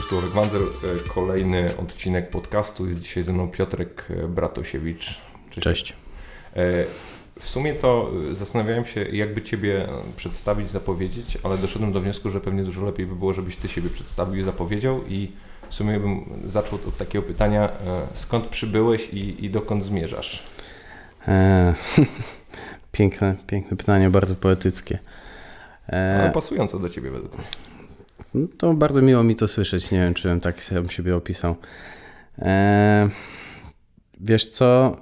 Cześć, tu Olek Wanzer. E, kolejny odcinek podcastu. Jest dzisiaj ze mną Piotrek e, Bratosiewicz. Cześć. Cześć. E, w sumie to zastanawiałem się, jakby Ciebie przedstawić, zapowiedzieć, ale doszedłem do wniosku, że pewnie dużo lepiej by było, żebyś Ty siebie przedstawił i zapowiedział i w sumie bym zaczął od takiego pytania, skąd przybyłeś i, i dokąd zmierzasz? Eee, piękne, piękne pytanie, bardzo poetyckie. Eee, ale pasujące do Ciebie według mnie. No to bardzo miło mi to słyszeć. Nie wiem, czy bym tak sam siebie opisał. Eee, wiesz co?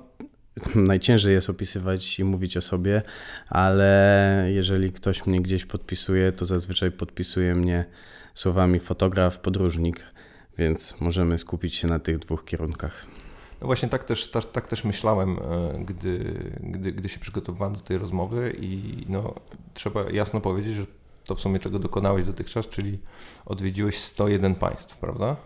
Najciężej jest opisywać i mówić o sobie, ale jeżeli ktoś mnie gdzieś podpisuje, to zazwyczaj podpisuje mnie słowami fotograf, podróżnik, więc możemy skupić się na tych dwóch kierunkach. No właśnie tak też, tak, tak też myślałem, e, gdy, gdy, gdy się przygotowywałem do tej rozmowy i no, trzeba jasno powiedzieć, że to w sumie czego dokonałeś dotychczas, czyli odwiedziłeś 101 państw, prawda?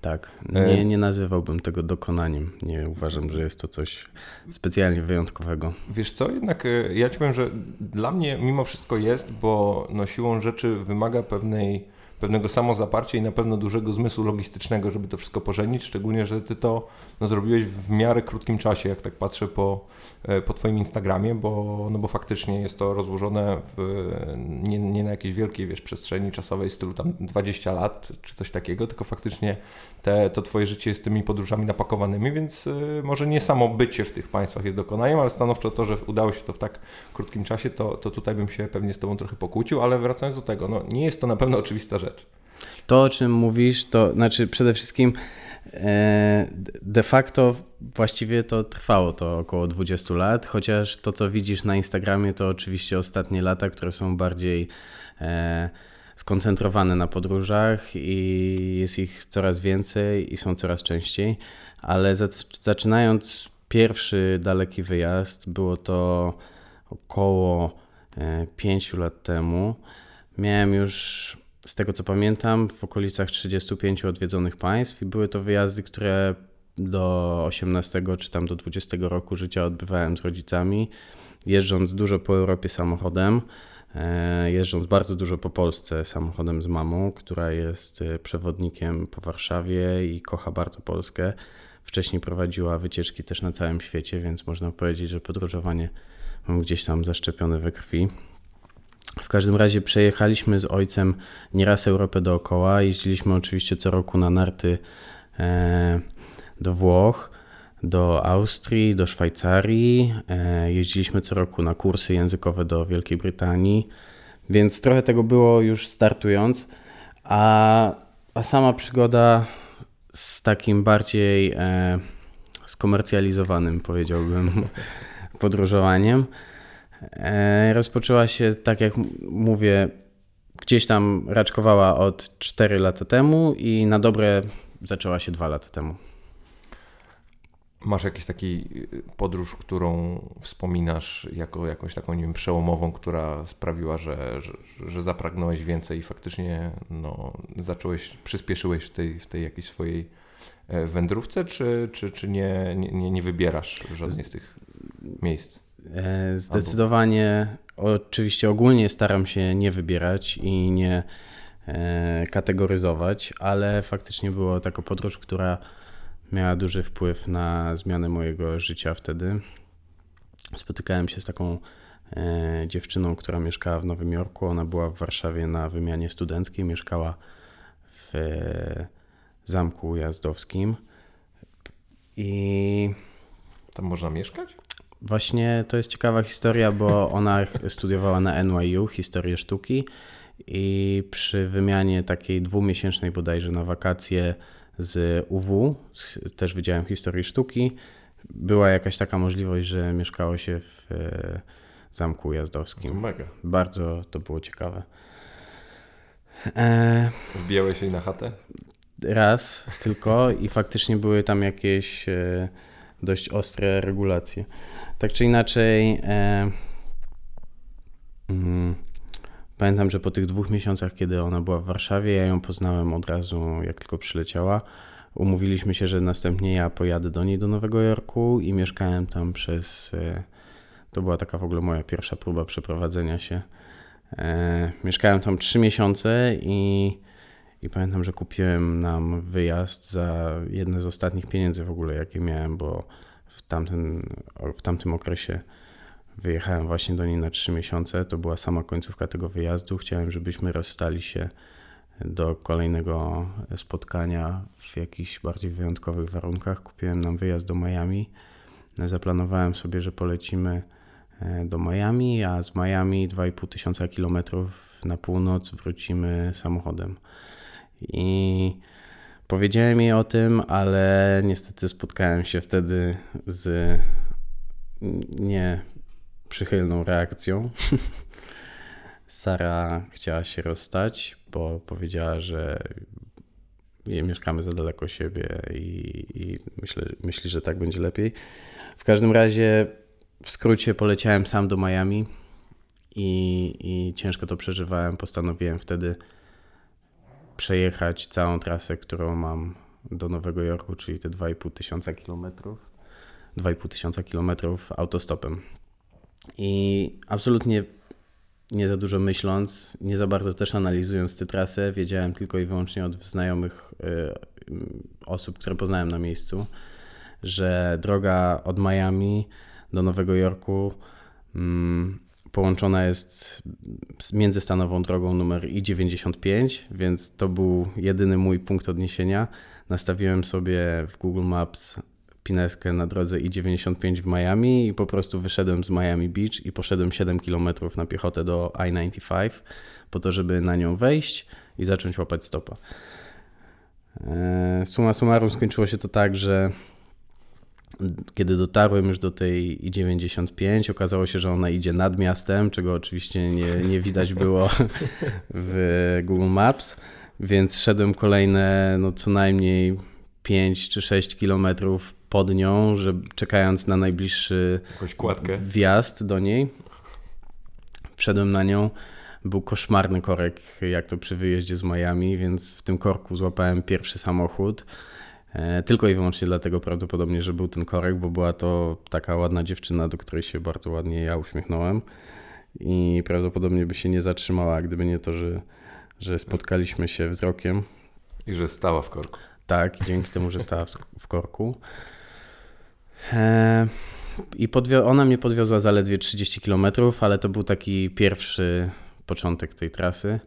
Tak, nie, nie nazywałbym tego dokonaniem. Nie uważam, że jest to coś specjalnie wyjątkowego. Wiesz co, jednak e, ja ci powiem, że dla mnie mimo wszystko jest, bo no siłą rzeczy wymaga pewnej pewnego samozaparcia i na pewno dużego zmysłu logistycznego, żeby to wszystko pożenić, szczególnie, że ty to no, zrobiłeś w miarę krótkim czasie, jak tak patrzę po, e, po twoim Instagramie, bo, no bo faktycznie jest to rozłożone w, nie, nie na jakiejś wielkiej wiesz, przestrzeni czasowej stylu tam 20 lat czy coś takiego, tylko faktycznie te, to twoje życie jest tymi podróżami napakowanymi, więc y, może nie samo bycie w tych państwach jest dokonaniem, ale stanowczo to, że udało się to w tak krótkim czasie, to, to tutaj bym się pewnie z tobą trochę pokłócił, ale wracając do tego, no nie jest to na pewno oczywista rzecz. To, o czym mówisz, to znaczy przede wszystkim e, de facto właściwie to trwało to około 20 lat, chociaż to, co widzisz na Instagramie, to oczywiście ostatnie lata, które są bardziej e, skoncentrowane na podróżach i jest ich coraz więcej i są coraz częściej, ale zaczynając pierwszy daleki wyjazd, było to około 5 e, lat temu. Miałem już z tego co pamiętam, w okolicach 35 odwiedzonych państw i były to wyjazdy, które do 18 czy tam do 20 roku życia odbywałem z rodzicami, jeżdżąc dużo po Europie samochodem, e, jeżdżąc bardzo dużo po Polsce samochodem z mamą, która jest e, przewodnikiem po Warszawie i kocha bardzo Polskę. Wcześniej prowadziła wycieczki też na całym świecie, więc można powiedzieć, że podróżowanie mam gdzieś tam zaszczepione we krwi. W każdym razie przejechaliśmy z ojcem nieraz Europę dookoła. Jeździliśmy oczywiście co roku na narty e, do Włoch, do Austrii, do Szwajcarii. E, jeździliśmy co roku na kursy językowe do Wielkiej Brytanii, więc trochę tego było już startując. A, a sama przygoda z takim bardziej e, skomercjalizowanym, powiedziałbym, podróżowaniem rozpoczęła się, tak jak mówię, gdzieś tam raczkowała od 4 lata temu i na dobre zaczęła się 2 lata temu. Masz jakiś taki y, podróż, którą wspominasz jako jakąś taką, nie wiem, przełomową, która sprawiła, że, że, że zapragnąłeś więcej i faktycznie no, zacząłeś, przyspieszyłeś w tej, w tej jakiejś swojej e, wędrówce, czy, czy, czy nie, nie, nie wybierasz żadnej z tych miejsc? E, zdecydowanie, oczywiście ogólnie staram się nie wybierać i nie e, kategoryzować, ale faktycznie była taka podróż, która miała duży wpływ na zmianę mojego życia wtedy. Spotykałem się z taką e, dziewczyną, która mieszkała w Nowym Jorku. Ona była w Warszawie na wymianie studenckiej, mieszkała w Zamku Jazdowskim. I tam można mieszkać? Właśnie to jest ciekawa historia, bo ona studiowała na NYU historię sztuki i przy wymianie takiej dwumiesięcznej bodajże na wakacje z UW, też Wydziałem Historii Sztuki, była jakaś taka możliwość, że mieszkało się w e, Zamku Jazdowskim. To mega. Bardzo to było ciekawe. E... Wbijałeś się na chatę? Raz tylko i faktycznie były tam jakieś e, dość ostre regulacje. Tak czy inaczej, e, mm, pamiętam, że po tych dwóch miesiącach, kiedy ona była w Warszawie, ja ją poznałem od razu, jak tylko przyleciała. Umówiliśmy się, że następnie ja pojadę do niej do Nowego Jorku i mieszkałem tam przez. E, to była taka w ogóle moja pierwsza próba przeprowadzenia się. E, mieszkałem tam trzy miesiące i, I pamiętam, że kupiłem nam wyjazd za jedne z ostatnich pieniędzy w ogóle, jakie miałem, bo w, w tamtym okresie wyjechałem właśnie do niej na trzy miesiące. To była sama końcówka tego wyjazdu. Chciałem, żebyśmy rozstali się do kolejnego spotkania w jakichś bardziej wyjątkowych warunkach. Kupiłem nam wyjazd do Miami. Zaplanowałem sobie, że polecimy e, do Miami, a z Miami 2,5 tysiąca kilometrów na północ wrócimy samochodem. I powiedziałem jej o tym, ale niestety spotkałem się wtedy z nieprzychylną reakcją. Sara chciała się rozstać, bo powiedziała, że mieszkamy za daleko siebie i, i myślę, myśli, że tak będzie lepiej. W każdym razie, w skrócie, poleciałem sam do Miami i, i ciężko to przeżywałem. Postanowiłem wtedy przejechać całą trasę, którą mam do Nowego Jorku, czyli te 2,5 tysiąca kilometrów. 2,5 tysiąca kilometrów autostopem. I absolutnie nie za dużo myśląc, nie za bardzo też analizując tę trasę, wiedziałem tylko i wyłącznie od znajomych y, osób, które poznałem na miejscu, że droga od Miami do Nowego Jorku mm, połączona jest z międzystanową drogą numer I-95, więc to był jedyny mój punkt odniesienia. Nastawiłem sobie w Google Maps pineskę na drodze I-95 w Miami i po prostu wyszedłem z Miami Beach i poszedłem 7 km na piechotę do I-95 po to, żeby na nią wejść i zacząć łapać stopa. E, suma summarum skończyło się to tak, że kiedy dotarłem już do tej I-95, okazało się, że ona idzie nad miastem, czego oczywiście nie, nie widać było w Google Maps, więc szedłem kolejne no, co najmniej 5 czy 6 kilometrów pod nią, że czekając na najbliższy wjazd do niej. Wszedłem na nią. Był koszmarny korek, jak to przy wyjeździe z Miami, więc w tym korku złapałem pierwszy samochód. E, tylko i wyłącznie dlatego prawdopodobnie, że był ten korek, bo była to taka ładna dziewczyna, do której się bardzo ładnie ja uśmiechnąłem i prawdopodobnie by się nie zatrzymała, gdyby nie to, że, że spotkaliśmy się wzrokiem. I że stała w korku. Tak, dzięki temu, że stała w korku. E, I ona mnie podwiozła zaledwie 30 km, ale to był taki pierwszy początek tej trasy.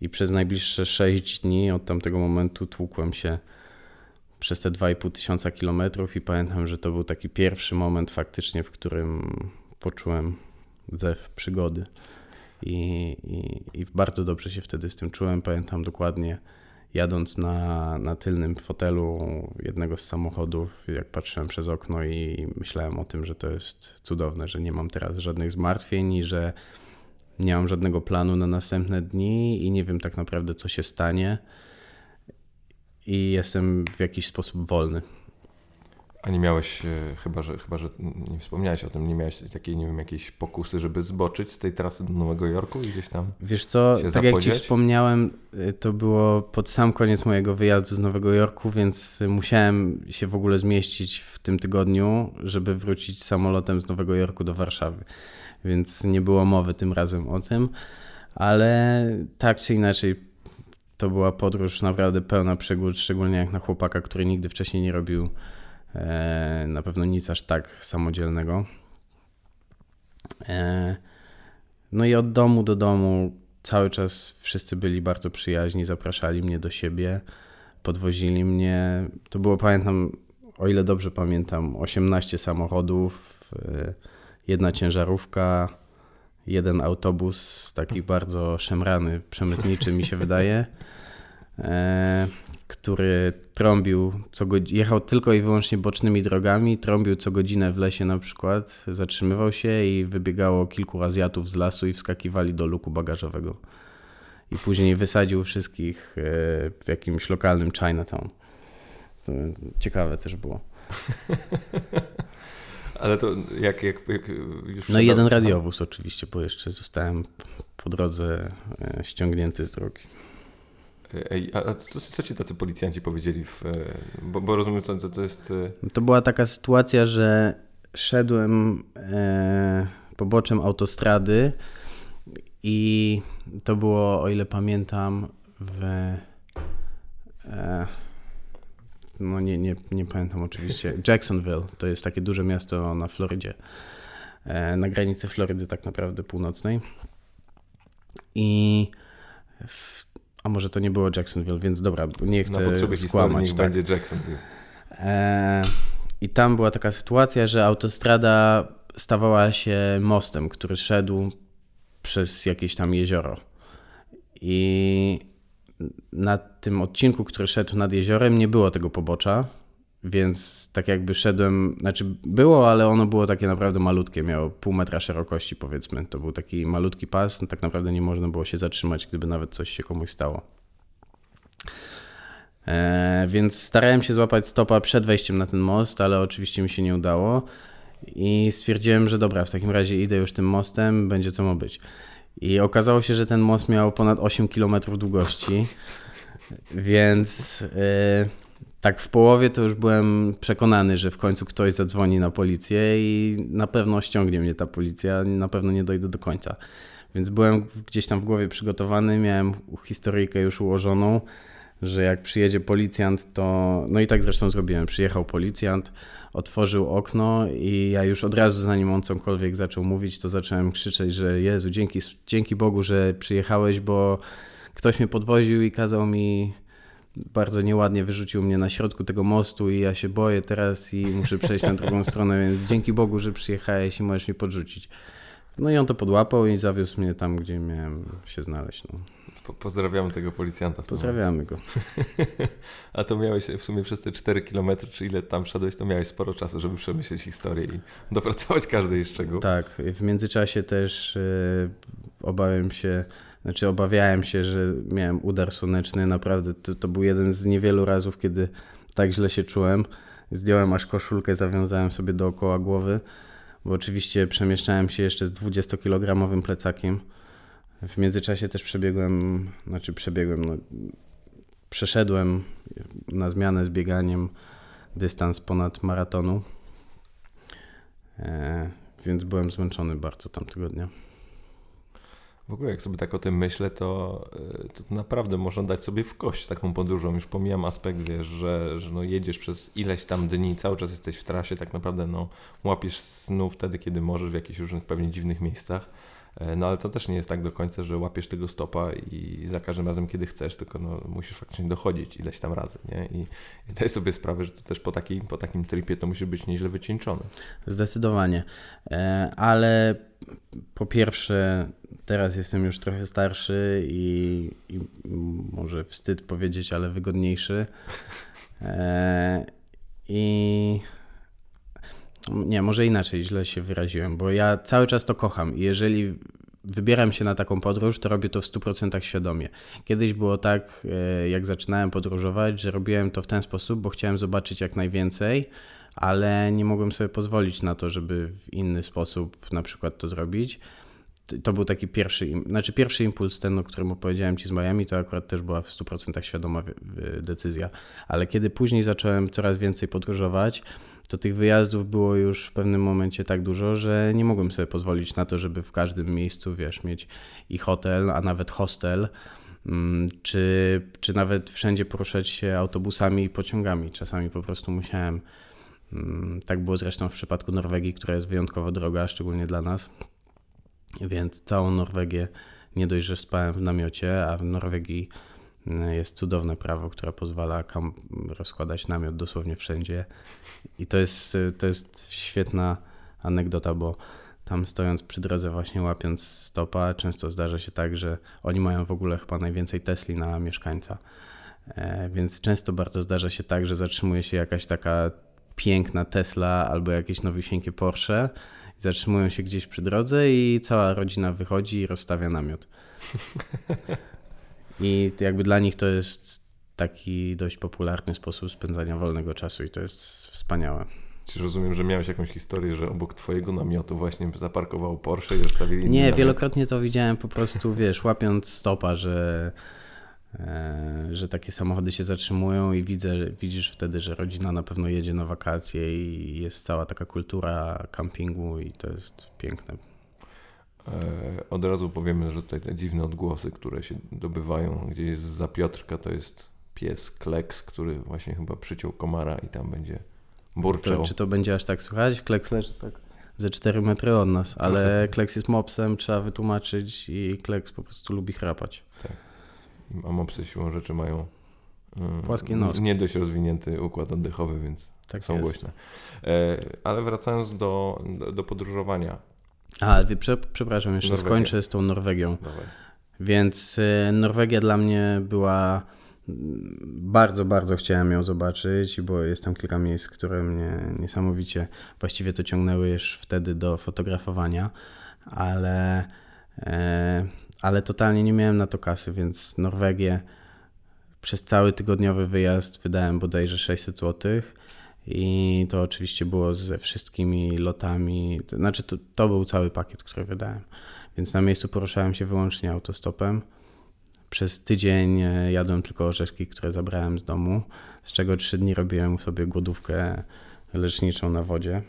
I przez najbliższe 6 dni od tamtego momentu tłukłem się przez te 2,5 tysiąca kilometrów i pamiętam, że to był taki pierwszy moment faktycznie, w którym poczułem zew przygody. I, i, I bardzo dobrze się wtedy z tym czułem. Pamiętam dokładnie jadąc na, na tylnym fotelu jednego z samochodów, jak patrzyłem przez okno i myślałem o tym, że to jest cudowne, że nie mam teraz żadnych zmartwień i że nie mam żadnego planu na następne dni i nie wiem tak naprawdę, co się stanie. I jestem w jakiś sposób wolny. A nie miałeś, e, chyba że, chyba, że nie wspomniałeś o tym, nie miałeś takiej, nie wiem, jakiejś pokusy, żeby zboczyć z tej trasy do Nowego Jorku i gdzieś tam Wiesz co, tak zapodziać? jak ci wspomniałem, e, to było pod sam koniec mojego wyjazdu z Nowego Jorku, więc musiałem się w ogóle zmieścić w tym tygodniu, żeby wrócić samolotem z Nowego Jorku do Warszawy. Więc nie było mowy tym razem o tym, ale tak czy inaczej to była podróż naprawdę pełna przygód, szczególnie jak na chłopaka, który nigdy wcześniej nie robił E, na pewno nic aż tak samodzielnego. E, no i od domu do domu cały czas wszyscy byli bardzo przyjaźni, zapraszali mnie do siebie, podwozili mnie. To było, pamiętam, o ile dobrze pamiętam, 18 samochodów, e, jedna ciężarówka, jeden autobus, taki bardzo szemrany, przemytniczy mi się wydaje który trąbił, co jechał tylko i wyłącznie bocznymi drogami, trąbił co godzinę w lesie na przykład, zatrzymywał się i wybiegało kilku Azjatów z lasu i wskakiwali do luku bagażowego. I później wysadził wszystkich e, w jakimś lokalnym Chinatown. To ciekawe też było. Ale to jak, jak, jak już... No i jeden radiowóz oczywiście, bo jeszcze zostałem po drodze e, ściągnięty z drogi. Ej, a co, co ci tacy policjanci powiedzieli? W, e, bo, bo rozumiem, co to, to jest. E, to była taka sytuacja, że szedłem e, poboczem autostrady i to było, o ile pamiętam, w E, no nie, nie, nie pamiętam oczywiście. Jacksonville to jest takie duże miasto na Florydzie. E, na granicy Florydy tak naprawdę północnej. I w, a może to nie było Jacksonville, więc dobra, nie chcę Na skłamać. Tak. będzie Jacksonville. E, I tam była taka sytuacja, że autostrada stawała się mostem, który szedł przez jakieś tam jezioro. I na tym odcinku, który szedł nad jeziorem, nie było tego pobocza, więc tak jakby szedłem, znaczy było, ale ono było takie naprawdę malutkie, miało pół metra szerokości powiedzmy. To był taki malutki pas, no tak naprawdę nie można było się zatrzymać, gdyby nawet coś się komuś stało. E, więc starałem się złapać stopa przed wejściem na ten most, ale oczywiście mi się nie udało. I stwierdziłem, że dobra, w takim razie idę już tym mostem, będzie co ma być. I okazało się, że ten most miał ponad 8 km długości, więc yy, tak w połowie to już byłem przekonany, że w końcu ktoś zadzwoni na policję i na pewno ściągnie mnie ta policja, na pewno nie dojdę do końca. Więc byłem gdzieś tam w głowie przygotowany, miałem historyjkę już ułożoną, że jak przyjedzie policjant, to. No i tak zresztą zrobiłem. Przyjechał policjant, otworzył okno i ja już od razu, zanim on cokolwiek zaczął mówić, to zacząłem krzyczeć, że Jezu, dzięki, dzięki Bogu, że przyjechałeś, bo ktoś mnie podwoził i kazał mi bardzo nieładnie wyrzucił mnie na środku tego mostu i ja się boję teraz i muszę przejść na drugą stronę, więc dzięki Bogu, że przyjechałeś i możesz mi podrzucić. No i on to podłapał i zawiózł mnie tam, gdzie miałem się znaleźć. No. Po, pozdrawiamy tego policjanta. Pozdrawiamy go. A to miałeś w sumie przez te 4 km, czy ile tam szedłeś, to miałeś sporo czasu, żeby przemyśleć historię i dopracować każdy szczegół. Tak, w międzyczasie też yy, obawiam się, znaczy obawiałem się, że miałem udar słoneczny. Naprawdę to, to był jeden z niewielu razów, kiedy tak źle się czułem. Zdjąłem aż koszulkę, zawiązałem sobie dookoła głowy, bo oczywiście przemieszczałem się jeszcze z 20-kilogramowym plecakiem w międzyczasie też przebiegłem, znaczy przebiegłem, no, przeszedłem na zmianę z bieganiem dystans ponad maratonu, e, więc byłem zmęczony bardzo tamtego dnia. W ogóle jak sobie tak o tym myślę, to, e, to naprawdę można dać sobie w kość taką podróżą. Już pomijam aspekt, wiesz, że, że no jedziesz przez ileś tam dni, cały czas jesteś w trasie, tak naprawdę no, łapiesz snu wtedy, kiedy możesz w jakichś różnych pewnie dziwnych miejscach no ale to też nie jest tak do końca, że łapiesz tego stopa i za każdym razem, kiedy chcesz, tylko no, musisz faktycznie dochodzić ileś tam razy, nie? I, i zdaj sobie sprawę, że to też po, taki, po takim tripie to musi być nieźle wycieńczone. Zdecydowanie. E, ale po pierwsze, teraz jestem już trochę starszy i, i może wstyd powiedzieć, ale wygodniejszy. E, I nie, może inaczej, źle się wyraziłem, bo ja cały czas to kocham i jeżeli wybieram się na taką podróż, to robię to w 100% świadomie. Kiedyś było tak, e, jak zaczynałem podróżować, że robiłem to w ten sposób, bo chciałem zobaczyć jak najwięcej, ale nie mogłem sobie pozwolić na to, żeby w inny sposób na przykład to zrobić. To był taki pierwszy, znaczy pierwszy impuls, ten, o którym opowiedziałem Ci z Miami, to akurat też była w 100% świadoma decyzja. Ale kiedy później zacząłem coraz więcej podróżować, to tych wyjazdów było już w pewnym momencie tak dużo, że nie mogłem sobie pozwolić na to, żeby w każdym miejscu, wiesz, mieć i hotel, a nawet hostel, mm, czy, czy nawet wszędzie poruszać się autobusami i pociągami. Czasami po prostu musiałem. Mm, tak było zresztą w przypadku Norwegii, która jest wyjątkowo droga, szczególnie dla nas. Więc całą Norwegię nie dość, że spałem w namiocie, a w Norwegii jest cudowne prawo, które pozwala rozkładać namiot dosłownie wszędzie. I to jest, to jest świetna anegdota, bo tam stojąc przy drodze, właśnie łapiąc stopa, często zdarza się tak, że oni mają w ogóle chyba najwięcej Tesli na mieszkańca. E, więc często bardzo zdarza się tak, że zatrzymuje się jakaś taka piękna Tesla albo jakieś nowisieńkie Porsche, zatrzymują się gdzieś przy drodze i cała rodzina wychodzi i rozstawia namiot. I jakby dla nich to jest taki dość popularny sposób spędzania wolnego czasu i to jest wspaniałe. Czy rozumiem, że miałeś jakąś historię, że obok twojego namiotu właśnie zaparkował Porsche i rozstawili... Nie, wielokrotnie to widziałem po prostu, wiesz, łapiąc stopa, że, e, że takie samochody się zatrzymują i widzę, widzisz wtedy, że rodzina na pewno jedzie na wakacje i jest cała taka kultura campingu i to jest piękne. E, od razu powiemy, że tutaj te dziwne odgłosy, które się dobywają gdzieś za Piotrka, to jest pies Kleks, który właśnie chyba przyciął komara i tam będzie burczał. To, czy to będzie aż tak słychać? Kleks leży tak ze 4 metry od nas, ale Kleks jest mopsem, trzeba wytłumaczyć i Kleks po prostu lubi chrapać. Tak. A mopsy siłą rzeczy mają y, Płaskie nos. Nie dość rozwinięty układ oddechowy, więc tak są jest. głośne. E, ale wracając do, do podróżowania. A, prze, przepraszam, jeszcze Norwegia. skończę z tą Norwegią. Dawaj. Więc y, Norwegia dla mnie była bardzo, bardzo chciałem ją zobaczyć, bo jest tam kilka miejsc, które mnie niesamowicie właściwie to ciągnęły już wtedy do fotografowania, ale, e, ale totalnie nie miałem na to kasy, więc Norwegię przez cały tygodniowy wyjazd wydałem bodajże 600 zł. I to oczywiście było ze wszystkimi lotami, to znaczy to, to był cały pakiet, który wydałem. Więc na miejscu poruszałem się wyłącznie autostopem. Przez tydzień e, jadłem tylko orzeszki, które zabrałem z domu, z czego trzy dni robiłem sobie głodówkę leczniczą na wodzie.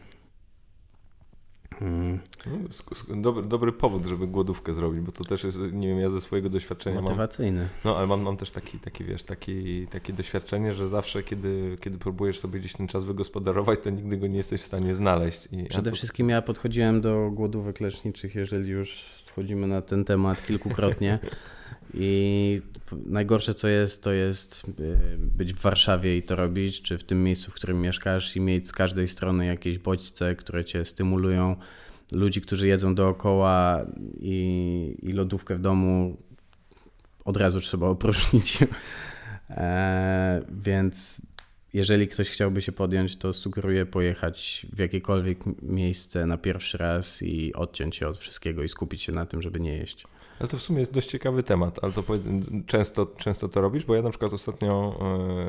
Hmm. No, dobry, dobry, powód, żeby głodówkę zrobić, bo to też jest, nie wiem, ja ze swojego doświadczenia Motywacyjny. Mam, no, ale mam, mam też taki, taki, wiesz, taki, takie doświadczenie, że zawsze, kiedy, kiedy próbujesz sobie gdzieś ten czas wygospodarować, to nigdy go nie jesteś w stanie znaleźć. I Przede ja to... wszystkim ja podchodziłem do głodówek leczniczych, jeżeli już schodzimy na ten temat kilkukrotnie, I najgorsze co jest, to jest y, być w Warszawie i to robić, czy w tym miejscu, w którym mieszkasz i mieć z każdej strony jakieś bodźce, które cię stymulują. Ludzi, którzy jedzą dookoła i, i lodówkę w domu od razu trzeba opróżnić. E, więc jeżeli ktoś chciałby się podjąć, to sugeruję pojechać w jakiekolwiek miejsce na pierwszy raz i odciąć się od wszystkiego i skupić się na tym, żeby nie jeść. Ale to w sumie jest dość ciekawy temat, ale to często, często to robisz, bo ja na przykład ostatnio...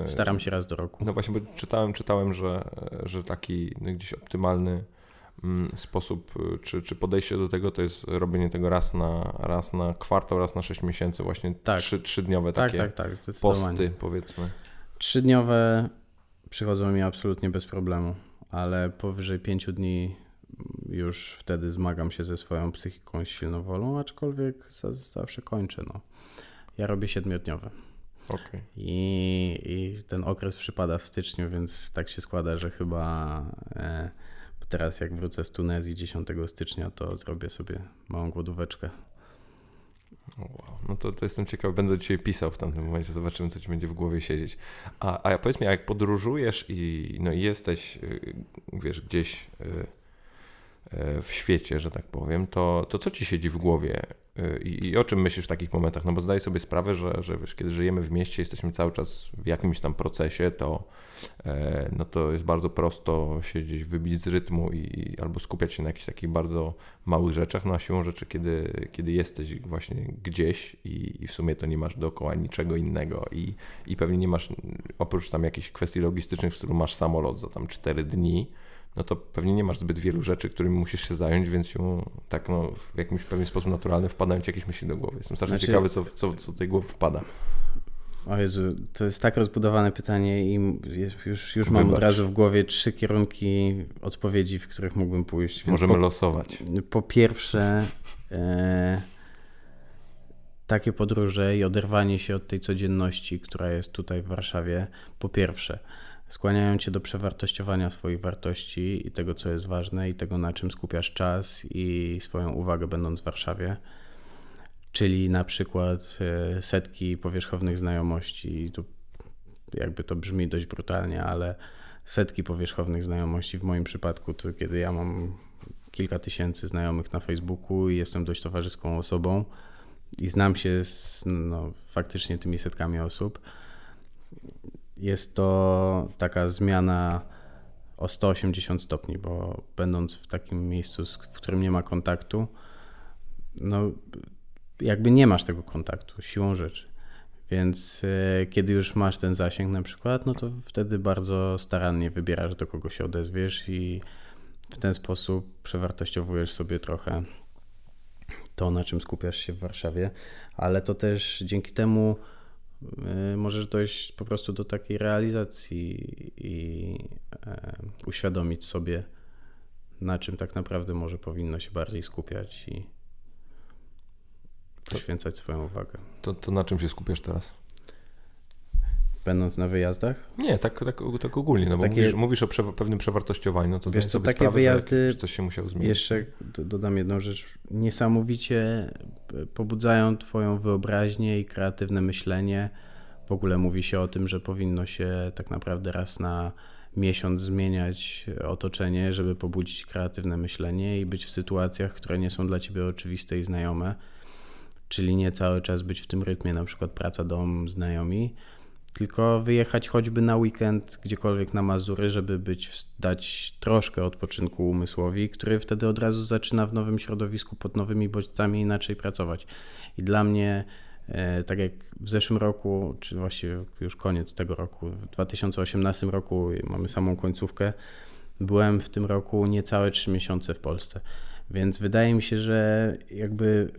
E, Staram się raz do roku. No właśnie, bo czytałem, czytałem że, że taki gdzieś optymalny mm, sposób e, czy, czy podejście do tego to jest robienie tego raz na, raz na kwartał, raz na 6 miesięcy, właśnie tak. trzy, trzydniowe tak, takie tak, tak, posty powiedzmy. Trzydniowe przychodzą mi absolutnie bez problemu, ale powyżej pięciu dni już wtedy zmagam się ze swoją psychiką, z silną wolą, aczkolwiek zawsze kończę. No. Ja robię siedmiodniowe. Okay. I, I ten okres przypada w styczniu, więc tak się składa, że chyba e, teraz jak wrócę z Tunezji 10 stycznia, to zrobię sobie małą głodóweczkę. Wow. No to, to jestem ciekawy, będę dzisiaj pisał w tamtym momencie, zobaczymy, co ci będzie w głowie siedzieć. A, a powiedz mi, jak podróżujesz i no, jesteś, y, wiesz, gdzieś y, w świecie, że tak powiem, to, to co ci siedzi w głowie y, I, i, o czym myślisz w takich momentach? No bo zdaję sobie sprawę, że, że wiesz, kiedy żyjemy w mieście, jesteśmy cały czas w jakimś tam procesie, to, e, no to jest bardzo prosto się gdzieś wybić z rytmu i albo skupiać się na jakichś takich bardzo małych rzeczach, no a siłą rzeczy, kiedy, kiedy jesteś właśnie gdzieś i, i w sumie to nie masz dookoła niczego innego i, i pewnie nie masz, oprócz tam jakichś kwestii logistycznych, w którym masz samolot za tam 4 dni, no to pewnie nie masz zbyt wielu rzeczy, którymi musisz się zająć, więc się tak no, w jakimś pewien sposób naturalny wpadają ci jakieś myśli do głowy. Jestem strasznie znaczy... ciekawy, co, co, co do tej głowy wpada. O Jezu, to jest tak rozbudowane pytanie i jest, już, już mam od razu w głowie trzy kierunki odpowiedzi, w których mógłbym pójść. Możemy po, losować. Po pierwsze, e, takie podróże i oderwanie się od tej codzienności, która jest tutaj w Warszawie, po pierwsze skłaniają cię do przewartościowania swoich wartości i tego, co jest ważne, i tego, na czym skupiasz czas i swoją uwagę, będąc w Warszawie. Czyli na przykład e, setki powierzchownych znajomości. Tu jakby to brzmi dość brutalnie, ale setki powierzchownych znajomości w moim przypadku, to kiedy ja mam kilka tysięcy znajomych na Facebooku i jestem dość towarzyską osobą i znam się z no, faktycznie tymi setkami osób jest to taka zmiana o 180 stopni, bo będąc w takim miejscu, w którym nie ma kontaktu, no jakby nie masz tego kontaktu siłą rzeczy. Więc e, kiedy już masz ten zasięg na przykład, no to wtedy bardzo starannie wybierasz, do kogo się odezwiesz i w ten sposób przewartościowujesz sobie trochę to, na czym skupiasz się w Warszawie, ale to też dzięki temu możesz dojść po prostu do takiej realizacji i e, uświadomić sobie, na czym tak naprawdę może powinno się bardziej skupiać i poświęcać swoją uwagę. To, to na czym się skupiasz teraz? Będąc na wyjazdach? Nie, tak, tak, tak ogólnie, no bo takie, mówisz, mówisz, o prze, pewnym przewartościowaniu, no to wiesz co, takie sprawę, wyjazdy, coś się musiał zmienić. Jeszcze dodam jedną rzecz, niesamowicie pobudzają twoją wyobraźnię i kreatywne myślenie. W ogóle mówi się o tym, że powinno się tak naprawdę raz na miesiąc zmieniać otoczenie, żeby pobudzić kreatywne myślenie i być w sytuacjach, które nie są dla ciebie oczywiste i znajome, czyli nie cały czas być w tym rytmie, na przykład praca, dom, znajomi, tylko wyjechać choćby na weekend gdziekolwiek na Mazury, żeby być, dać troszkę odpoczynku umysłowi, który wtedy od razu zaczyna w nowym środowisku, pod nowymi bodźcami inaczej pracować. I dla mnie, e, tak jak w zeszłym roku, czy właściwie już koniec tego roku, w 2018 roku mamy samą końcówkę, byłem w tym roku niecałe 3 miesiące w Polsce. Więc wydaje mi się, że jakby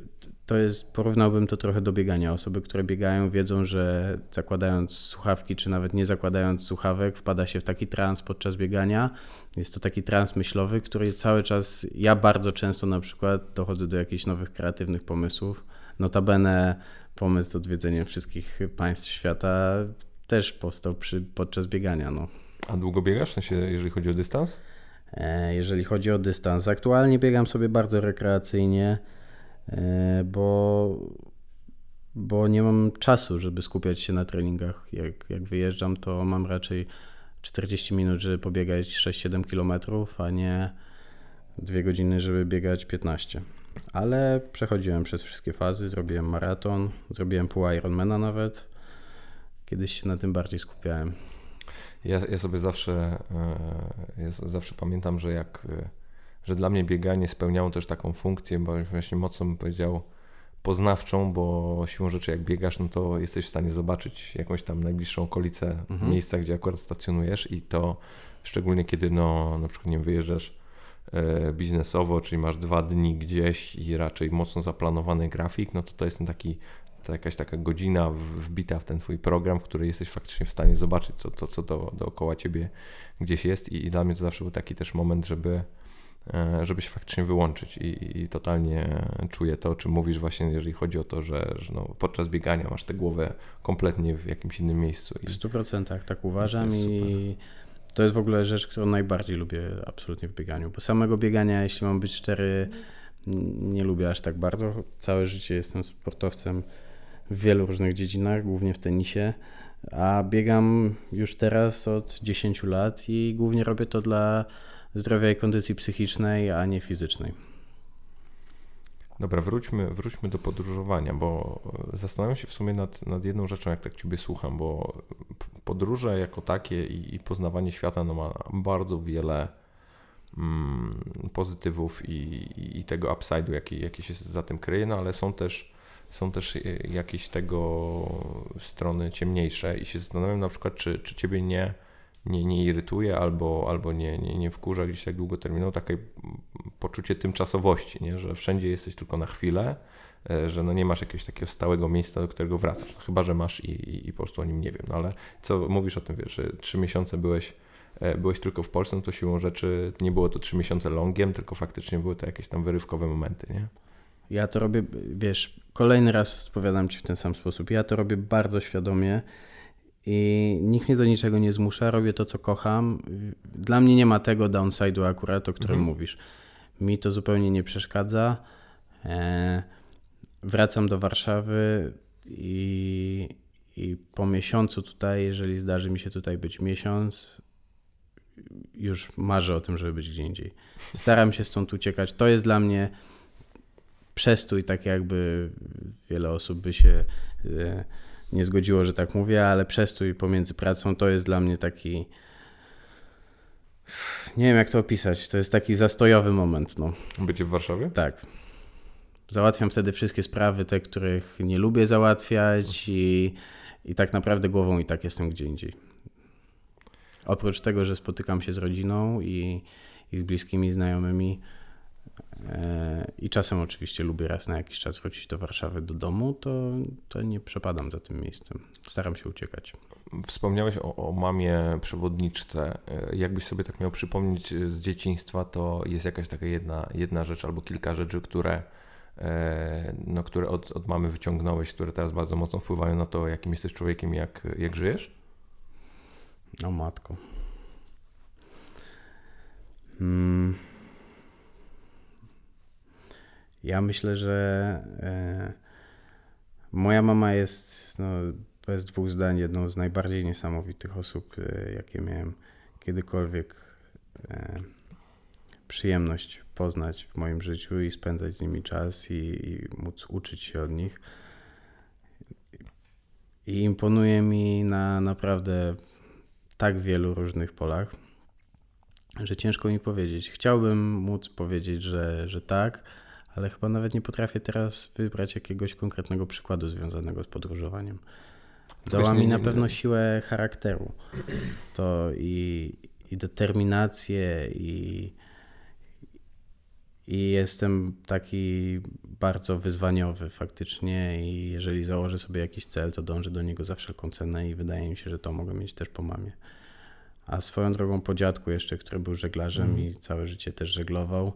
to jest, porównałbym to trochę do biegania. Osoby, które biegają, wiedzą, że zakładając słuchawki, czy nawet nie zakładając słuchawek, wpada się w taki trans podczas biegania. Jest to taki trans myślowy, który cały czas, ja bardzo często na przykład dochodzę do jakichś nowych kreatywnych pomysłów. Notabene pomysł z odwiedzeniem wszystkich państw świata też powstał przy, podczas biegania. No. A długo biegasz, w sensie, jeżeli chodzi o dystans? E, jeżeli chodzi o dystans, aktualnie biegam sobie bardzo rekreacyjnie. E, bo, bo nie mam czasu, żeby skupiać się na treningach. Jak, jak wyjeżdżam, to mam raczej 40 minut, żeby pobiegać 6-7 km, a nie 2 godziny, żeby biegać 15. Ale przechodziłem przez wszystkie fazy, zrobiłem maraton, zrobiłem pół Ironmana nawet. Kiedyś się na tym bardziej skupiałem. Ja, ja sobie zawsze, e, ja zawsze pamiętam, że jak e, że dla mnie bieganie spełniało też taką funkcję, bo właśnie mocno bym powiedział poznawczą, bo siłą rzeczy jak biegasz, no to jesteś w stanie zobaczyć jakąś tam najbliższą okolicę mhm. miejsca, gdzie akurat stacjonujesz i to szczególnie kiedy no na przykład nie wyjeżdżasz e, biznesowo, czyli masz dwa dni gdzieś i raczej mocno zaplanowany grafik, no to to jest ten taki to jakaś taka godzina wbita w ten twój program, w której jesteś faktycznie w stanie zobaczyć, co, to, co do, dookoła ciebie gdzieś jest i, i dla mnie to zawsze był taki też moment, żeby żeby się faktycznie wyłączyć i, i, totalnie czuję to, o czym mówisz właśnie, jeżeli chodzi o to, że, że no, podczas biegania masz tę głowę kompletnie w jakimś innym miejscu. I w 100% tak uważam to i to jest w ogóle rzecz, którą najbardziej lubię absolutnie w bieganiu, bo samego biegania, jeśli mam być szczery, nie lubię aż tak bardzo. Całe życie jestem sportowcem w wielu różnych dziedzinach, głównie w tenisie, a biegam już teraz od 10 lat i głównie robię to dla zdrowia i kondycji psychicznej, a nie fizycznej. Dobra, wróćmy, wróćmy do podróżowania, bo e, zastanawiam się w sumie nad, nad jedną rzeczą, jak tak Ciebie słucham, bo podróże jako takie i, i poznawanie świata no, ma bardzo wiele mm, pozytywów i, i, i, tego upside'u, jaki, jaki się za tym kryje, no ale są też, są też e, jakieś tego strony ciemniejsze i się zastanawiam na przykład, czy, czy Ciebie nie nie, nie irytuje albo, albo nie, nie, nie wkurza gdzieś tak długoterminowo, takie poczucie tymczasowości, nie? że wszędzie jesteś tylko na chwilę, e, że no nie masz jakiegoś takiego stałego miejsca, do którego wracasz, chyba, że masz i, i, i po prostu o nim nie wiem, no ale co mówisz o tym, wiesz, że trzy miesiące byłeś e, byłeś tylko w Polsce, no to siłą rzeczy nie było to trzy miesiące longiem, tylko faktycznie były to jakieś tam wyrywkowe momenty, nie? Ja to robię, wiesz, kolejny raz odpowiadam Ci w ten sam sposób. Ja to robię bardzo świadomie i nikt mnie do niczego nie zmusza, robię to, co kocham. Dla mnie nie ma tego downside'u akurat, o którym mhm. mówisz. Mi to zupełnie nie przeszkadza. E, wracam do Warszawy i, i po miesiącu tutaj, jeżeli zdarzy mi się tutaj być miesiąc, już marzę o tym, żeby być gdzie indziej. Staram się stąd uciekać. To jest dla mnie przestój, tak jakby wiele osób by się... E, nie zgodziło, że tak mówię, ale przestój pomiędzy pracą to jest dla mnie taki. Nie wiem, jak to opisać. To jest taki zastojowy moment. No. Bycie w Warszawie? Tak. Załatwiam wtedy wszystkie sprawy, te, których nie lubię załatwiać, i, i tak naprawdę głową i tak jestem gdzie indziej. Oprócz tego, że spotykam się z rodziną i, i z bliskimi znajomymi, i czasem oczywiście lubię raz na jakiś czas wrócić do Warszawy, do domu, to, to nie przepadam za tym miejscem. Staram się uciekać. Wspomniałeś o, o mamie przewodniczce. Jakbyś sobie tak miał przypomnieć z dzieciństwa, to jest jakaś taka jedna, jedna rzecz albo kilka rzeczy, które e, no, które od, od mamy wyciągnąłeś, które teraz bardzo mocno wpływają na to, jakim jesteś człowiekiem i jak, jak żyjesz? No matko. Hmm. Ja myślę, że e, moja mama jest no, bez dwóch zdań jedną z najbardziej niesamowitych osób, e, jakie miałem kiedykolwiek e, przyjemność poznać w moim życiu i spędzać z nimi czas i, i móc uczyć się od nich. I imponuje mi na naprawdę tak wielu różnych polach, że ciężko mi powiedzieć. Chciałbym móc powiedzieć, że, że tak, ale chyba nawet nie potrafię teraz wybrać jakiegoś konkretnego przykładu związanego z podróżowaniem. Dała mi na pewno siłę charakteru. To i, i determinację, i, i jestem taki bardzo wyzwaniowy faktycznie i jeżeli założę sobie jakiś cel, to dążę do niego za wszelką cenę i wydaje mi się, że to mogę mieć też po mamie. A swoją drogą po dziadku jeszcze, który był żeglarzem mm. i całe życie też żeglował,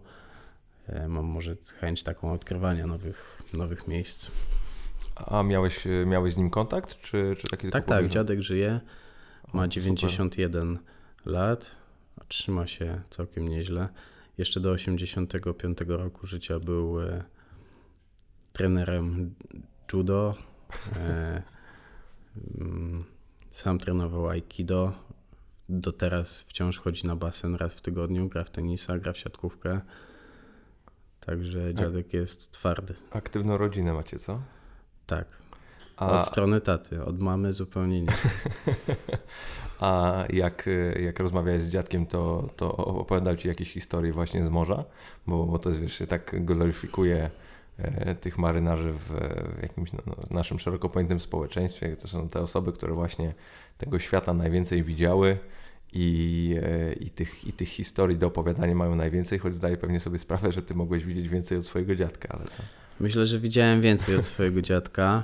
mam może chęć taką odkrywania nowych, nowych miejsc. A miałeś, miałeś z nim kontakt, czy, czy taki Tak, tak, dziadek żyje, ma o, 91 super. lat, trzyma się całkiem nieźle. Jeszcze do 85 roku życia był e, trenerem judo. E, mm, sam trenował aikido. Do teraz wciąż chodzi na basen raz w tygodniu, gra w tenisa, gra w siatkówkę. Także dziadek jest twardy. Aktywną rodzinę macie, co? Tak. A... Od strony taty, od mamy zupełnie nie. A jak, jak rozmawiałeś z dziadkiem, to, to opowiadał ci jakieś historie właśnie z morza? Bo, bo to jest, wiesz, się tak gloryfikuje e, tych marynarzy w, w jakimś no, no, naszym szeroko pojętym społeczeństwie. To są te osoby, które właśnie tego świata najwięcej widziały i, e, i, tych, i tych historii do opowiadania mają najwięcej, choć zdaję pewnie sobie sprawę, że ty mogłeś widzieć więcej od swojego dziadka, ale to... Myślę, że widziałem więcej od swojego dziadka.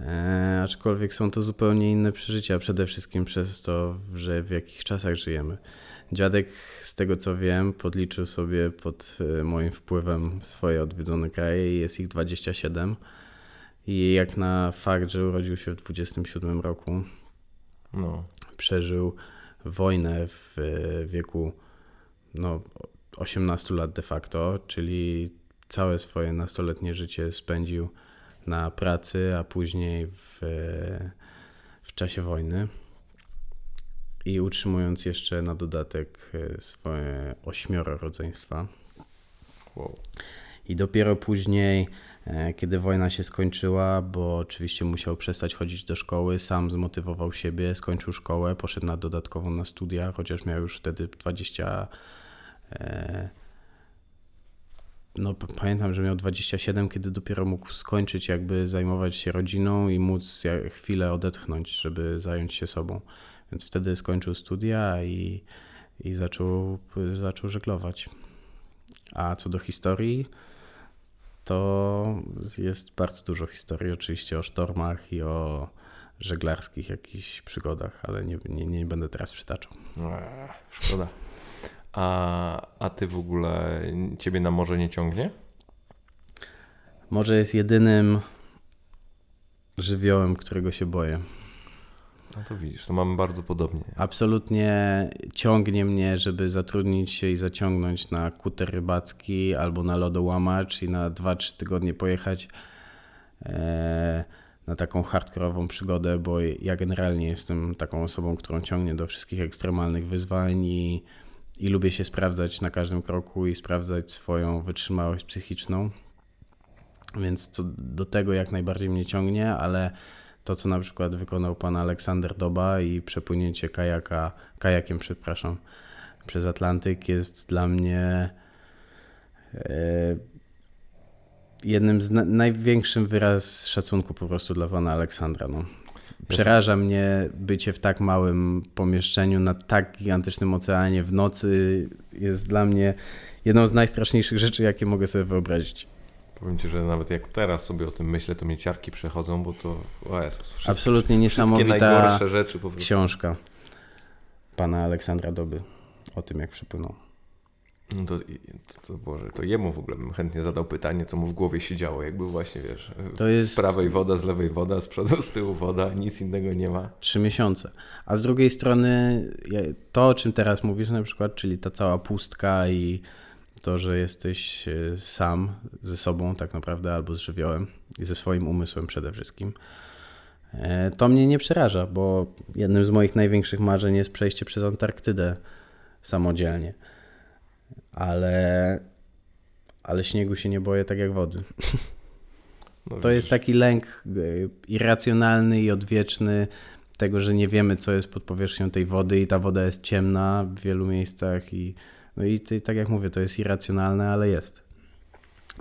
E, aczkolwiek są to zupełnie inne przeżycia, przede wszystkim przez to, że w jakich czasach żyjemy. Dziadek, z tego co wiem, podliczył sobie pod e, moim wpływem swoje odwiedzone kraje i jest ich 27. I jak na fakt, że urodził się w 27 roku, no. przeżył wojnę w e, wieku no, 18 lat de facto, czyli całe swoje nastoletnie życie spędził na pracy, a później w, w czasie wojny. I utrzymując jeszcze na dodatek e, swoje ośmioro rodzeństwa. Wow. I dopiero później, e, kiedy wojna się skończyła, bo oczywiście musiał przestać chodzić do szkoły, sam zmotywował siebie, skończył szkołę, poszedł na dodatkowo na studia, chociaż miał już wtedy 20 no, pamiętam, że miał 27, kiedy dopiero mógł skończyć, jakby zajmować się rodziną i móc chwilę odetchnąć, żeby zająć się sobą. Więc wtedy skończył studia i, i zaczął, zaczął żeglować. A co do historii, to jest bardzo dużo historii, oczywiście o sztormach i o żeglarskich jakichś przygodach, ale nie, nie, nie będę teraz przytaczał. Eee, szkoda. A, a ty w ogóle, ciebie na morze nie ciągnie? Morze jest jedynym żywiołem, którego się boję. No to widzisz, to mamy bardzo podobnie. Absolutnie ciągnie mnie, żeby zatrudnić się i zaciągnąć na kuter rybacki albo na lodołamacz i na 2-3 tygodnie pojechać e, na taką hardkorową przygodę, bo ja generalnie jestem taką osobą, którą ciągnie do wszystkich ekstremalnych wyzwań i i lubię się sprawdzać na każdym kroku i sprawdzać swoją wytrzymałość psychiczną. Więc co do tego jak najbardziej mnie ciągnie, ale to, co na przykład wykonał pan Aleksander Doba i przepłynięcie kajaka, kajakiem, przepraszam, przez Atlantyk jest dla mnie e, jednym z na, największym wyraz szacunku po prostu dla pana Aleksandra. No. Przeraża mnie bycie w tak małym pomieszczeniu, na tak gigantycznym oceanie w nocy. Jest dla mnie jedną z najstraszniejszych rzeczy, jakie mogę sobie wyobrazić. Powiem Ci, że nawet jak teraz sobie o tym myślę, to mnie ciarki przechodzą, bo to o Jezus, Absolutnie niesamowita rzeczy książka pana Aleksandra Doby o tym, jak przepłynął. No to, to, to Boże, to jemu w ogóle bym chętnie zadał pytanie, co mu w głowie się działo, jakby właśnie, wiesz, to jest... z prawej woda, z lewej woda, z przodu, z tyłu woda, nic innego nie ma. Trzy miesiące. A z drugiej strony to, o czym teraz mówisz na przykład, czyli ta cała pustka i to, że jesteś e, sam ze sobą tak naprawdę, albo z żywiołem i ze swoim umysłem przede wszystkim, e, to mnie nie przeraża, bo jednym z moich największych marzeń jest przejście przez Antarktydę samodzielnie. Ale, ale śniegu się nie boję tak jak wody. No to jest taki lęk e, irracjonalny i odwieczny tego, że nie wiemy, co jest pod powierzchnią tej wody i ta woda jest ciemna w wielu miejscach i no i tak jak mówię, to jest irracjonalne, ale jest.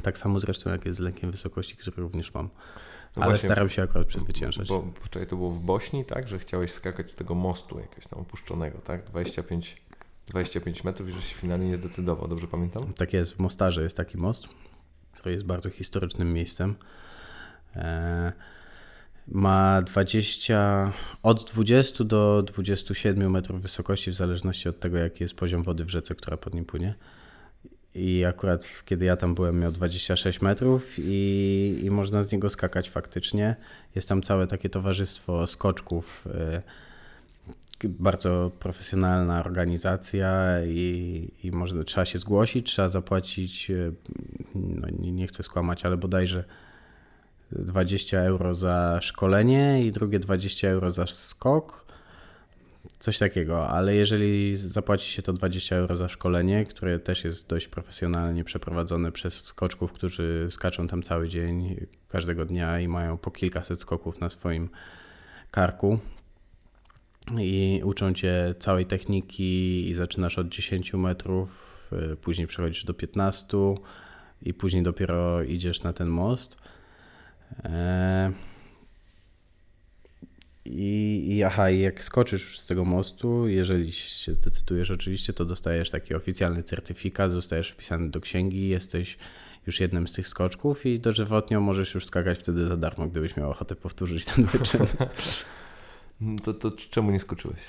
Tak samo zresztą jak jest z lękiem wysokości, który również mam. No ale właśnie, staram się akurat przezwyciężać. Bo, bo, to było w Bośni, tak? Że chciałeś skakać z tego mostu jakiegoś tam opuszczonego, tak? 25 25 metrów i że się finalnie nie zdecydował, dobrze pamiętam? Tak jest, w Mostarze jest taki most, który jest bardzo historycznym miejscem. E, ma 20, od 20 do 27 metrów wysokości, w zależności od tego, jaki jest poziom wody w rzece, która pod nim płynie. I akurat kiedy ja tam byłem, miał 26 metrów i, i można z niego skakać faktycznie. Jest tam całe takie towarzystwo skoczków. E, bardzo profesjonalna organizacja i, i może trzeba się zgłosić, trzeba zapłacić, e, no nie, nie chcę skłamać, ale bodajże 20 euro za szkolenie i drugie 20 euro za skok. Coś takiego, ale jeżeli zapłaci się to 20 euro za szkolenie, które też jest dość profesjonalnie przeprowadzone przez skoczków, którzy skaczą tam cały dzień, każdego dnia i mają po kilkaset skoków na swoim karku, i uczą cię całej techniki i zaczynasz od 10 metrów, y, później przechodzisz do 15 i później dopiero idziesz na ten most. E, I, i aha, i jak skoczysz już z tego mostu, jeżeli się zdecydujesz oczywiście, to dostajesz taki oficjalny certyfikat, zostajesz wpisany do księgi, jesteś już jednym z tych skoczków i dożywotnio możesz już skakać wtedy za darmo, gdybyś miał ochotę powtórzyć ten wyczyn. To, to czemu nie skoczyłeś?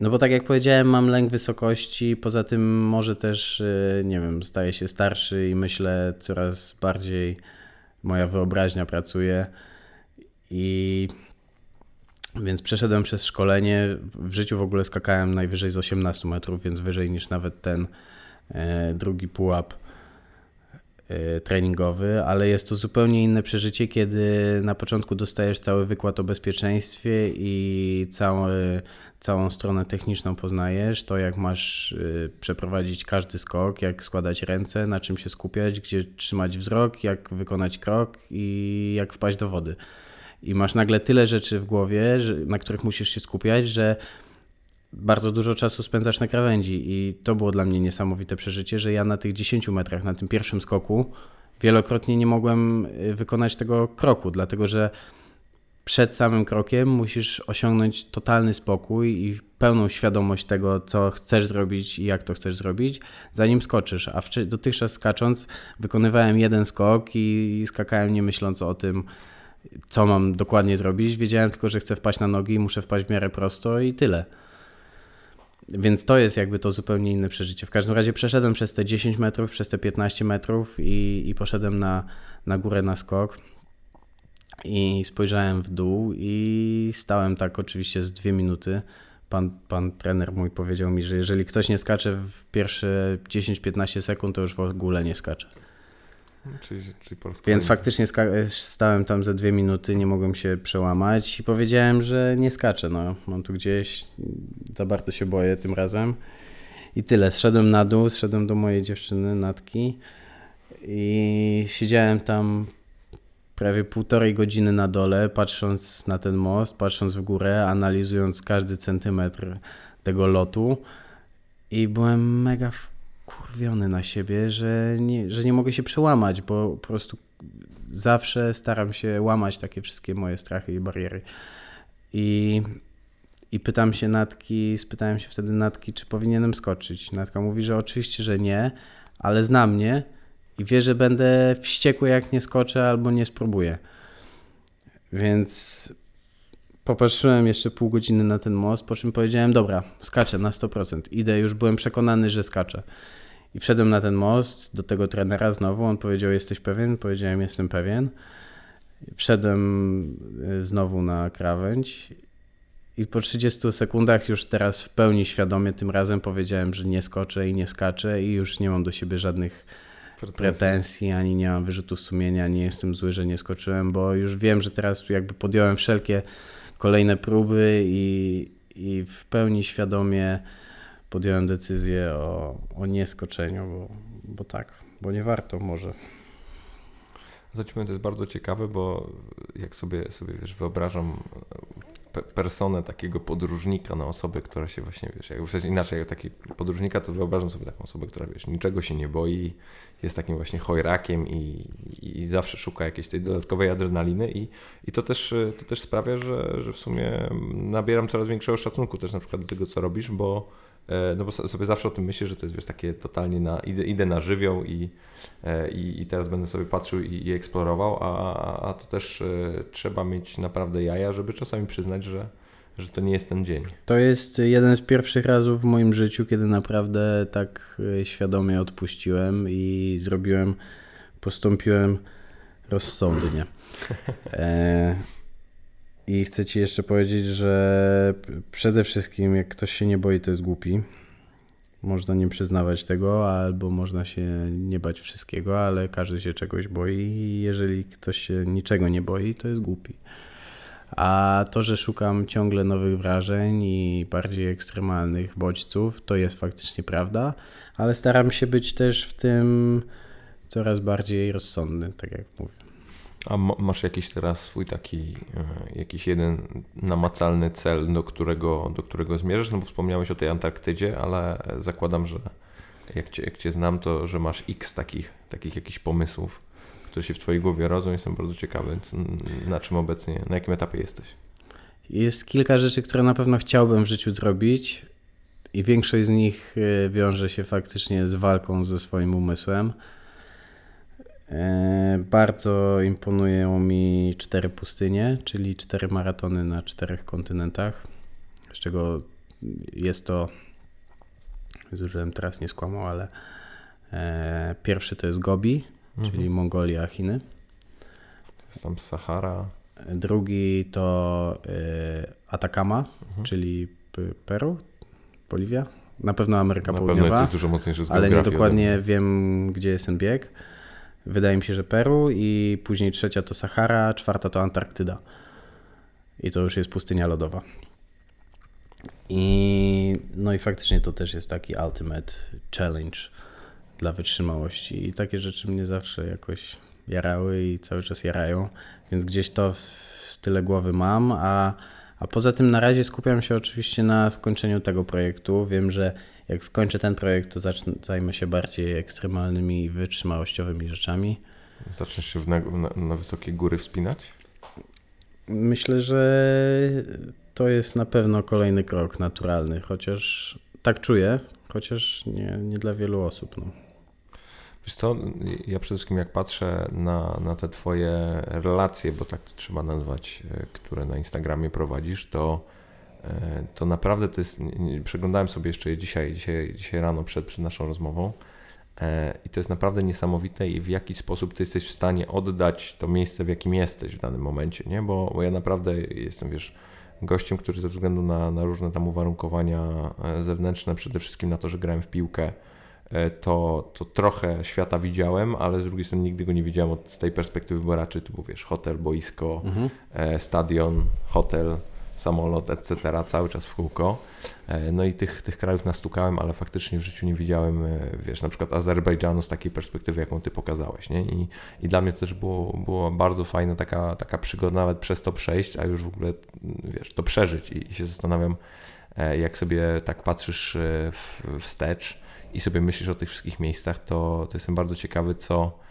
No bo tak jak powiedziałem, mam lęk wysokości, poza tym może też, e, nie wiem, staję się starszy i myślę coraz bardziej, moja wyobraźnia pracuje. I więc przeszedłem przez szkolenie, w życiu w ogóle skakałem najwyżej z 18 metrów, więc wyżej niż nawet ten e, drugi pułap treningowy, ale jest to zupełnie inne przeżycie, kiedy na początku dostajesz cały wykład o bezpieczeństwie i cały, całą stronę techniczną poznajesz, to jak masz y, przeprowadzić każdy skok, jak składać ręce, na czym się skupiać, gdzie trzymać wzrok, jak wykonać krok i jak wpaść do wody. I masz nagle tyle rzeczy w głowie, na których musisz się skupiać, że bardzo dużo czasu spędzasz na krawędzi i to było dla mnie niesamowite przeżycie, że ja na tych 10 metrach, na tym pierwszym skoku wielokrotnie nie mogłem y, wykonać tego kroku, dlatego że przed samym krokiem musisz osiągnąć totalny spokój i pełną świadomość tego, co chcesz zrobić i jak to chcesz zrobić, zanim skoczysz. A dotychczas skacząc, wykonywałem jeden skok i skakałem nie myśląc o tym, co mam dokładnie zrobić. Wiedziałem tylko, że chcę wpaść na nogi muszę wpaść w miarę prosto i tyle. Więc to jest jakby to zupełnie inne przeżycie. W każdym razie przeszedłem przez te 10 metrów, przez te 15 metrów i, i poszedłem na, na górę na skok. I spojrzałem w dół i stałem tak oczywiście z dwie minuty. Pan, pan trener mój powiedział mi, że jeżeli ktoś nie skacze w pierwsze 10-15 sekund, to już w ogóle nie skacze. Czyli, czyli Więc faktycznie stałem tam ze dwie minuty, nie mogłem się przełamać i powiedziałem, że nie skaczę. No, mam tu gdzieś, za bardzo się boję tym razem. I tyle. Zszedłem na dół, zszedłem do mojej dziewczyny, Natki i siedziałem tam prawie półtorej godziny na dole, patrząc na ten most, patrząc w górę, analizując każdy centymetr tego lotu i byłem mega kurwiony na siebie, że nie, że nie mogę się przełamać, bo po prostu zawsze staram się łamać takie wszystkie moje strachy i bariery. I, i pytam się Natki, spytałem się wtedy Natki, czy powinienem skoczyć. Natka mówi, że oczywiście, że nie, ale zna mnie i wie, że będę wściekły, jak nie skoczę albo nie spróbuję. Więc Popatrzyłem jeszcze pół godziny na ten most, po czym powiedziałem, dobra, skaczę na 100%. Idę, już byłem przekonany, że skaczę. I wszedłem na ten most do tego trenera znowu. On powiedział: Jesteś pewien? Powiedziałem: Jestem pewien. Wszedłem y, znowu na krawędź i po 30 sekundach już teraz w pełni świadomie tym razem powiedziałem, że nie skoczę i nie skaczę i już nie mam do siebie żadnych pretensji, pretensji ani nie mam wyrzutu sumienia, nie jestem zły, że nie skoczyłem, bo już wiem, że teraz jakby podjąłem wszelkie kolejne próby i, i w pełni świadomie podjąłem decyzję o, o nieskoczeniu, bo, bo tak, bo nie warto może. Zaćmy to jest bardzo ciekawe, bo jak sobie, sobie wiesz, wyobrażam personę takiego podróżnika na osobę, która się właśnie, wiesz, jak w sensie inaczej, jak taki podróżnika, to wyobrażam sobie taką osobę, która, wiesz, niczego się nie boi, jest takim właśnie chojrakiem i, i zawsze szuka jakiejś tej dodatkowej adrenaliny i, i to, też, to też sprawia, że, że w sumie nabieram coraz większego szacunku też na przykład do tego, co robisz, bo no bo sobie zawsze o tym myślę, że to jest wiesz, takie totalnie na, idę, idę na żywioł i, e, i, i teraz będę sobie patrzył i, i eksplorował, a, a to też e, trzeba mieć naprawdę jaja, żeby czasami przyznać, że, że to nie jest ten dzień. To jest jeden z pierwszych razów w moim życiu, kiedy naprawdę tak świadomie odpuściłem i zrobiłem, postąpiłem rozsądnie. E, I chcę Ci jeszcze powiedzieć, że przede wszystkim, jak ktoś się nie boi, to jest głupi. Można nie przyznawać tego, albo można się nie bać wszystkiego, ale każdy się czegoś boi. I jeżeli ktoś się niczego nie boi, to jest głupi. A to, że szukam ciągle nowych wrażeń i bardziej ekstremalnych bodźców, to jest faktycznie prawda, ale staram się być też w tym coraz bardziej rozsądny, tak jak mówię. A masz jakiś teraz swój taki, e, jakiś jeden namacalny cel, do którego, do którego zmierzasz? No bo wspomniałeś o tej Antarktydzie, ale zakładam, że jak cię, jak cię znam, to że masz x takich, takich jakichś pomysłów, które się w twojej głowie rodzą. Jestem bardzo ciekawy, na czym obecnie, na jakim etapie jesteś? Jest kilka rzeczy, które na pewno chciałbym w życiu zrobić i większość z nich e, wiąże się faktycznie z walką ze swoim umysłem bardzo imponują mi cztery pustynie, czyli cztery maratony na czterech kontynentach, z czego jest to, zużyłem teraz nie skłamał, ale e, pierwszy to jest Gobi, mhm. czyli Mongolia, Chiny. To jest tam Sahara. Drugi to e, Atacama, mhm. czyli Peru, Boliwia. Na pewno Ameryka Na Południowa. Pewno jest dużo mocniejszy z Ale nie dokładnie wiem, gdzie jest ten bieg. Wydaje mi się, że Peru i później trzecia to Sahara, czwarta to Antarktyda. I to już jest pustynia lodowa. I no i faktycznie to też jest taki ultimate challenge dla wytrzymałości. I takie rzeczy mnie zawsze jakoś jarały i cały czas jarają, więc gdzieś to w tyle głowy mam, a, a poza tym na razie skupiam się oczywiście na skończeniu tego projektu. Wiem, że jak skończę ten projekt, to zacznę, zajmę się bardziej ekstremalnymi i wytrzymałościowymi rzeczami. Zaczniesz się na, na, na wysokie góry wspinać? Myślę, że to jest na pewno kolejny krok naturalny, chociaż tak czuję, chociaż nie, nie dla wielu osób. No. Wiesz co, ja przede wszystkim jak patrzę na, na te twoje relacje, bo tak to trzeba nazwać, e, które na Instagramie prowadzisz, to to naprawdę to jest, przeglądałem sobie jeszcze je dzisiaj, dzisiaj, dzisiaj rano przed, przed naszą rozmową e, i to jest naprawdę niesamowite i w jaki sposób ty jesteś w stanie oddać to miejsce, w jakim jesteś w danym momencie, nie? Bo, bo ja naprawdę jestem, wiesz, gościem, który ze względu na, na różne tam uwarunkowania e, zewnętrzne, przede wszystkim na to, że grałem w piłkę, to, to trochę świata widziałem, ale z drugiej strony nigdy go nie widziałem od, z tej perspektywy, bo raczej tu był, wiesz, hotel, boisko, mhm. stadion, hotel, samolot, etc., cały czas w kółko. E, no i tych, tych krajów nastukałem, ale faktycznie w życiu nie widziałem, e, wiesz, na przykład Azerbejdżanu z takiej perspektywy, jaką ty pokazałeś, nie? I, i dla mnie też było, było bardzo fajna taka, taka przygoda nawet przez to przejść, a już w ogóle, wiesz, to przeżyć i, i się zastanawiam, e, jak sobie tak patrzysz wstecz i sobie myślisz o tych wszystkich miejscach, to, to jestem bardzo ciekawy, co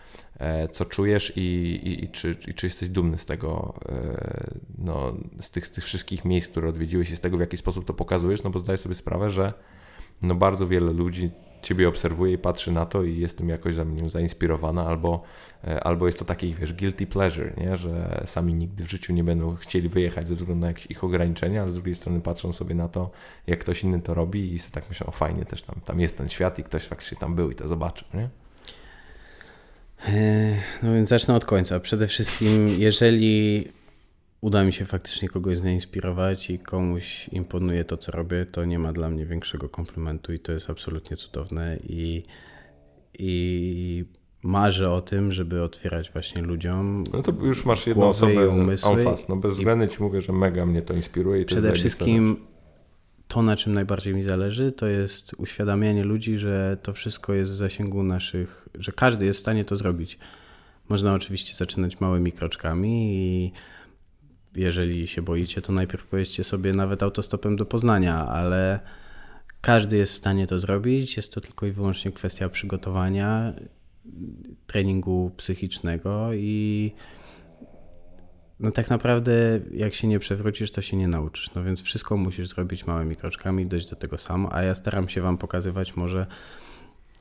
co czujesz i, i, i, czy, i czy jesteś dumny z tego, e, no, z, tych, z tych wszystkich miejsc, które odwiedziłeś i z tego, w jaki sposób to pokazujesz, no bo zdaję sobie sprawę, że no bardzo wiele ludzi ciebie obserwuje i patrzy na to i jestem jakoś nim zainspirowana, albo, e, albo jest to taki, wiesz, guilty pleasure, nie? że sami nigdy w życiu nie będą chcieli wyjechać ze względu na jakieś ich ograniczenia, ale z drugiej strony patrzą sobie na to, jak ktoś inny to robi i sobie tak myślą, o fajnie też tam, tam jest ten świat i ktoś faktycznie tam był i to zobaczył, nie? No więc zacznę od końca. Przede wszystkim, jeżeli uda mi się faktycznie kogoś zainspirować i komuś imponuje to, co robię, to nie ma dla mnie większego komplementu i to jest absolutnie cudowne i, i marzę o tym, żeby otwierać właśnie ludziom. No to już masz jedną osobę umysły. Fast. No bez względu ci mówię, że mega mnie to inspiruje. I to przede wszystkim to, na czym najbardziej mi zależy, to jest uświadamianie ludzi, że to wszystko jest w zasięgu naszych, że każdy jest w stanie to zrobić. Można oczywiście zaczynać małymi kroczkami i jeżeli się boicie, to najpierw pojeźdźcie sobie nawet autostopem do Poznania, ale każdy jest w stanie to zrobić. Jest to tylko i wyłącznie kwestia przygotowania, treningu psychicznego i no tak naprawdę jak się nie przewrócisz, to się nie nauczysz. No więc wszystko musisz zrobić małymi kroczkami, dojść do tego sam, a ja staram się wam pokazywać może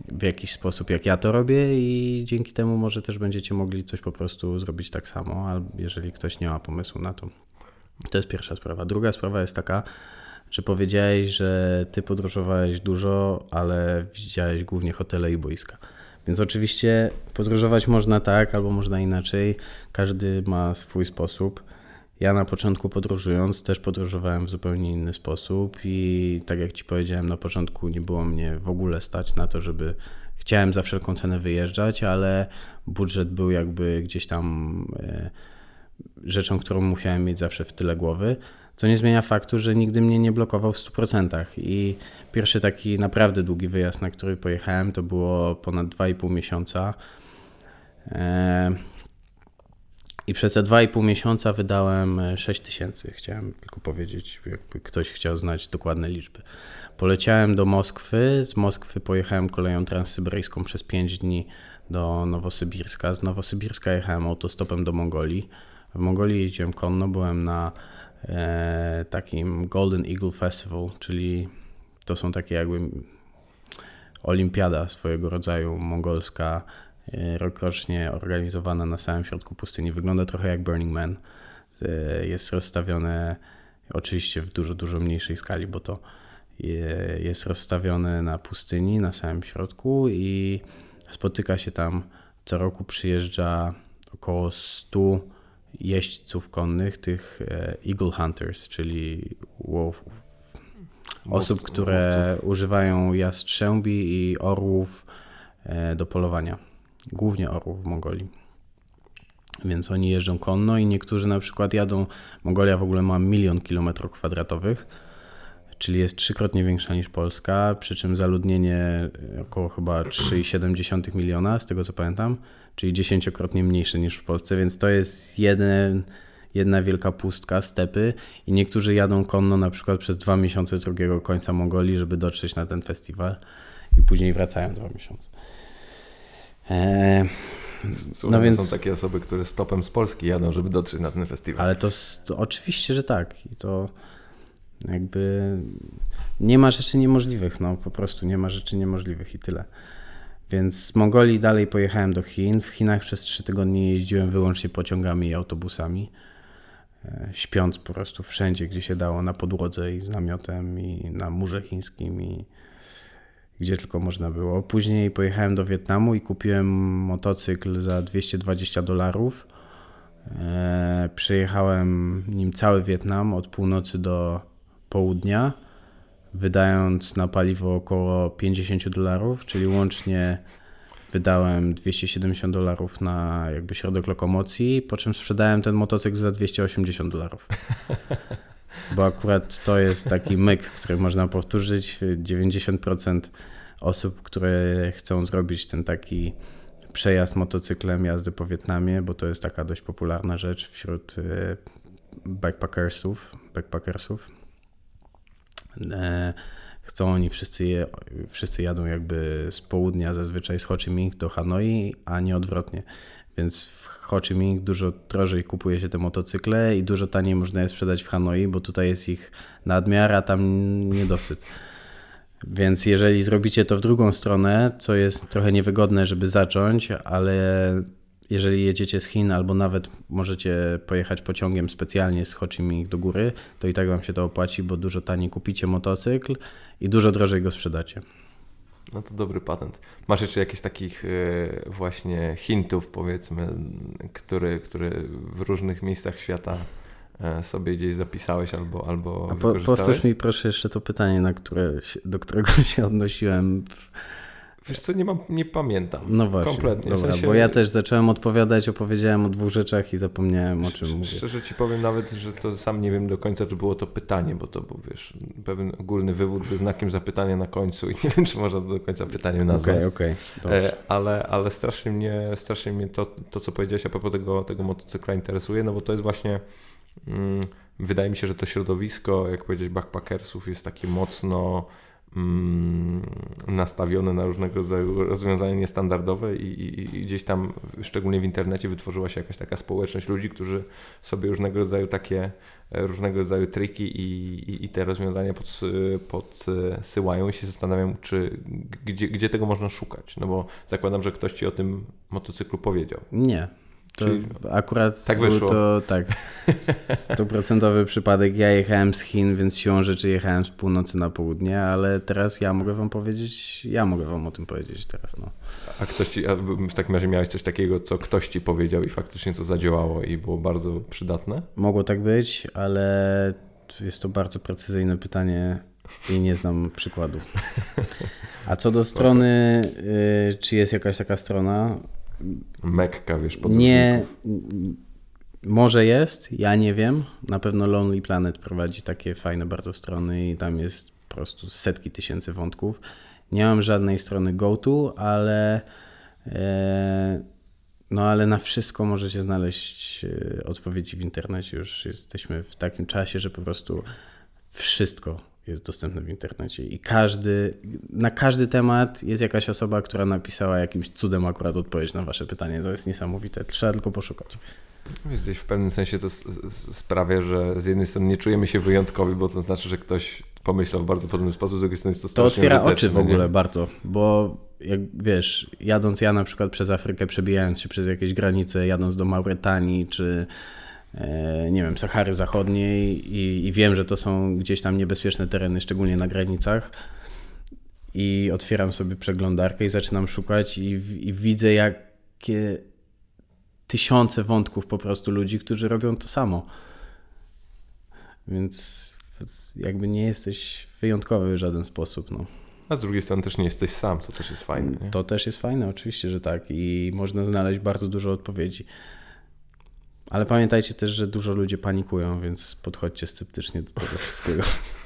w jakiś sposób, jak ja to robię, i dzięki temu może też będziecie mogli coś po prostu zrobić tak samo, albo jeżeli ktoś nie ma pomysłu na to. To jest pierwsza sprawa. Druga sprawa jest taka, że powiedziałeś, że ty podróżowałeś dużo, ale widziałeś głównie hotele i boiska. Więc oczywiście podróżować można tak, albo można inaczej. Każdy ma swój sposób. Ja na początku podróżując też podróżowałem w zupełnie inny sposób i tak jak Ci powiedziałem na początku nie było mnie w ogóle stać na to, żeby chciałem za wszelką cenę wyjeżdżać, ale budżet był jakby gdzieś tam e, rzeczą, którą musiałem mieć zawsze w tyle głowy, co nie zmienia faktu, że nigdy mnie nie blokował w 100%. I pierwszy taki naprawdę długi wyjazd, na który pojechałem, to było ponad 2,5 miesiąca. E, i przez te 2,5 miesiąca wydałem 6 e, tysięcy. Chciałem tylko powiedzieć, jakby ktoś chciał znać dokładne liczby. Poleciałem do Moskwy, z Moskwy pojechałem koleją transsyberyjską przez 5 dni do Nowosybirska. Z Nowosybirska jechałem autostopem do Mongolii. W Mongolii jeździłem konno, byłem na takim Golden Eagle Festival, czyli to są takie jakby olimpiada swojego rodzaju mongolska E, rokrocznie organizowana na samym środku pustyni. Wygląda trochę jak Burning Man. E, jest rozstawione oczywiście w dużo, dużo mniejszej skali, bo to jest rozstawione na pustyni, na samym środku i spotyka się tam, co roku przyjeżdża około 100 jeźdźców konnych, tych e, Eagle Hunters, czyli wow, osób, które używają jastrzębi i orłów do polowania głównie orłów w Mongolii. Więc oni jeżdżą konno i niektórzy na przykład jadą. Mongolia w ogóle ma milion kilometrów kwadratowych, czyli jest trzykrotnie większa niż Polska, przy czym zaludnienie około chyba 3,7 miliona, z tego co pamiętam, czyli dziesięciokrotnie mniejsze niż w Polsce, więc to jest jeden, jedna wielka pustka, stepy i niektórzy jadą konno na przykład przez dwa miesiące z drugiego końca Mongolii, żeby dotrzeć na ten festiwal i później wracają dwa miesiące. E, Słuchaj, no więc... Są takie osoby, które stopem z Polski jadą, żeby dotrzeć na ten festiwal. Ale to, to oczywiście, że tak. I to jakby nie ma rzeczy niemożliwych, no po prostu nie ma rzeczy niemożliwych i tyle. Więc z Mongolii dalej pojechałem do Chin. W Chinach przez trzy tygodnie jeździłem wyłącznie pociągami i autobusami. E, śpiąc po prostu wszędzie, gdzie się dało, na podłodze i z namiotem i na murze chińskim i gdzie tylko można było. Później pojechałem do Wietnamu i kupiłem motocykl za 220 dolarów. E, przejechałem nim cały Wietnam od północy do południa, wydając na paliwo około 50 dolarów, czyli łącznie wydałem 270 dolarów na jakby środek lokomocji, po czym sprzedałem ten motocykl za 280 dolarów. Bo akurat to jest taki myk, który można powtórzyć. 90% osób, które chcą zrobić ten taki przejazd motocyklem, jazdy po Wietnamie, bo to jest taka dość popularna rzecz wśród y, backpackersów. backpackersów. E, chcą oni wszyscy, je, wszyscy jadą jakby z południa, zazwyczaj z Ho Chi Minh do Hanoi, a nie odwrotnie. Więc w Ho Chi Minh dużo drożej kupuje się te motocykle i dużo taniej można je sprzedać w Hanoi, bo tutaj jest ich nadmiar, a tam niedosyt. Więc jeżeli zrobicie to w drugą stronę, co jest trochę niewygodne, żeby zacząć, ale jeżeli jedziecie z Chin albo nawet możecie pojechać pociągiem specjalnie z Ho Chi Minh do góry, to i tak Wam się to opłaci, bo dużo taniej kupicie motocykl i dużo drożej go sprzedacie. No to dobry patent. Masz jeszcze jakieś takich e, właśnie hintów, powiedzmy, które, które w różnych miejscach świata e, sobie gdzieś zapisałeś albo, albo A po, powtórz mi proszę jeszcze to pytanie, na które, do którego się odnosiłem w Wiesz co, nie, mam, nie pamiętam. No właśnie. Kompletnie. Dobra, w sensie... bo ja też zacząłem odpowiadać, opowiedziałem o dwóch rzeczach i zapomniałem o czym mówię. Szczerze ci powiem nawet, że to sam nie wiem do końca, czy było to pytanie, bo to był, wiesz, pewien ogólny wywód ze znakiem zapytania na końcu i nie wiem, czy można do końca pytaniem nazwać. Okej, okay, okej. Okay. Ale, ale strasznie mnie, strasznie mnie to, to, co powiedziałeś a propos tego, tego motocykla interesuje, no bo to jest właśnie... Mm, wydaje mi się, że to środowisko, jak powiedzieć, backpackersów jest takie mocno nastawione na różnego rodzaju rozwiązania niestandardowe i, i, i, gdzieś tam, szczególnie w internecie, wytworzyła się jakaś taka społeczność ludzi, którzy sobie różnego rodzaju takie, e, różnego rodzaju triki i, i te rozwiązania pod, podsyłają i się zastanawiam, czy gdzie, gdzie tego można szukać, no bo zakładam, że ktoś ci o tym motocyklu powiedział. Nie, to Czyli akurat tak był to tak stuprocentowy przypadek. Ja jechałem z Chin, więc siłą rzeczy jechałem z północy na południe, ale teraz ja mogę wam powiedzieć, ja mogę wam o tym powiedzieć teraz. No. A ktoś ci, a w takim razie miałeś coś takiego, co ktoś ci powiedział i faktycznie to zadziałało i było bardzo przydatne? Mogło tak być, ale jest to bardzo precyzyjne pytanie i nie znam przykładu. A co do strony, y, czy jest jakaś taka strona, Mekka, wiesz, Nie, może jest, ja nie wiem. Na pewno Lonely Planet prowadzi takie fajne bardzo strony i tam jest po prostu setki tysięcy wątków. Nie mam żadnej strony go-to, ale e, no ale na wszystko możecie znaleźć e, odpowiedzi w internecie. Już jesteśmy w takim czasie, że po prostu wszystko jest dostępny w internecie i każdy, na każdy temat jest jakaś osoba, która napisała jakimś cudem akurat odpowiedź na wasze pytanie. To jest niesamowite, trzeba tylko poszukać. Gdzieś w pewnym sensie to sprawia, że z jednej strony nie czujemy się wyjątkowi, bo to znaczy, że ktoś pomyślał w bardzo podobny sposób, z drugiej strony jest to To otwiera oczy w ogóle nie? bardzo, bo jak wiesz, jadąc ja na przykład przez Afrykę, przebijając się przez jakieś granice, jadąc do Mauretanii czy nie wiem, Sahary Zachodniej i, i, wiem, że to są gdzieś tam niebezpieczne tereny, szczególnie na granicach. I otwieram sobie przeglądarkę i zaczynam szukać i, i widzę, jakie tysiące wątków po prostu ludzi, którzy robią to samo. Więc jakby nie jesteś wyjątkowy w żaden sposób. No. A z drugiej strony też nie jesteś sam, co też jest fajne. Nie? To też jest fajne, oczywiście, że tak. I można znaleźć bardzo dużo odpowiedzi. Ale pamiętajcie też, że dużo ludzi panikują, więc podchodźcie sceptycznie do tego wszystkiego.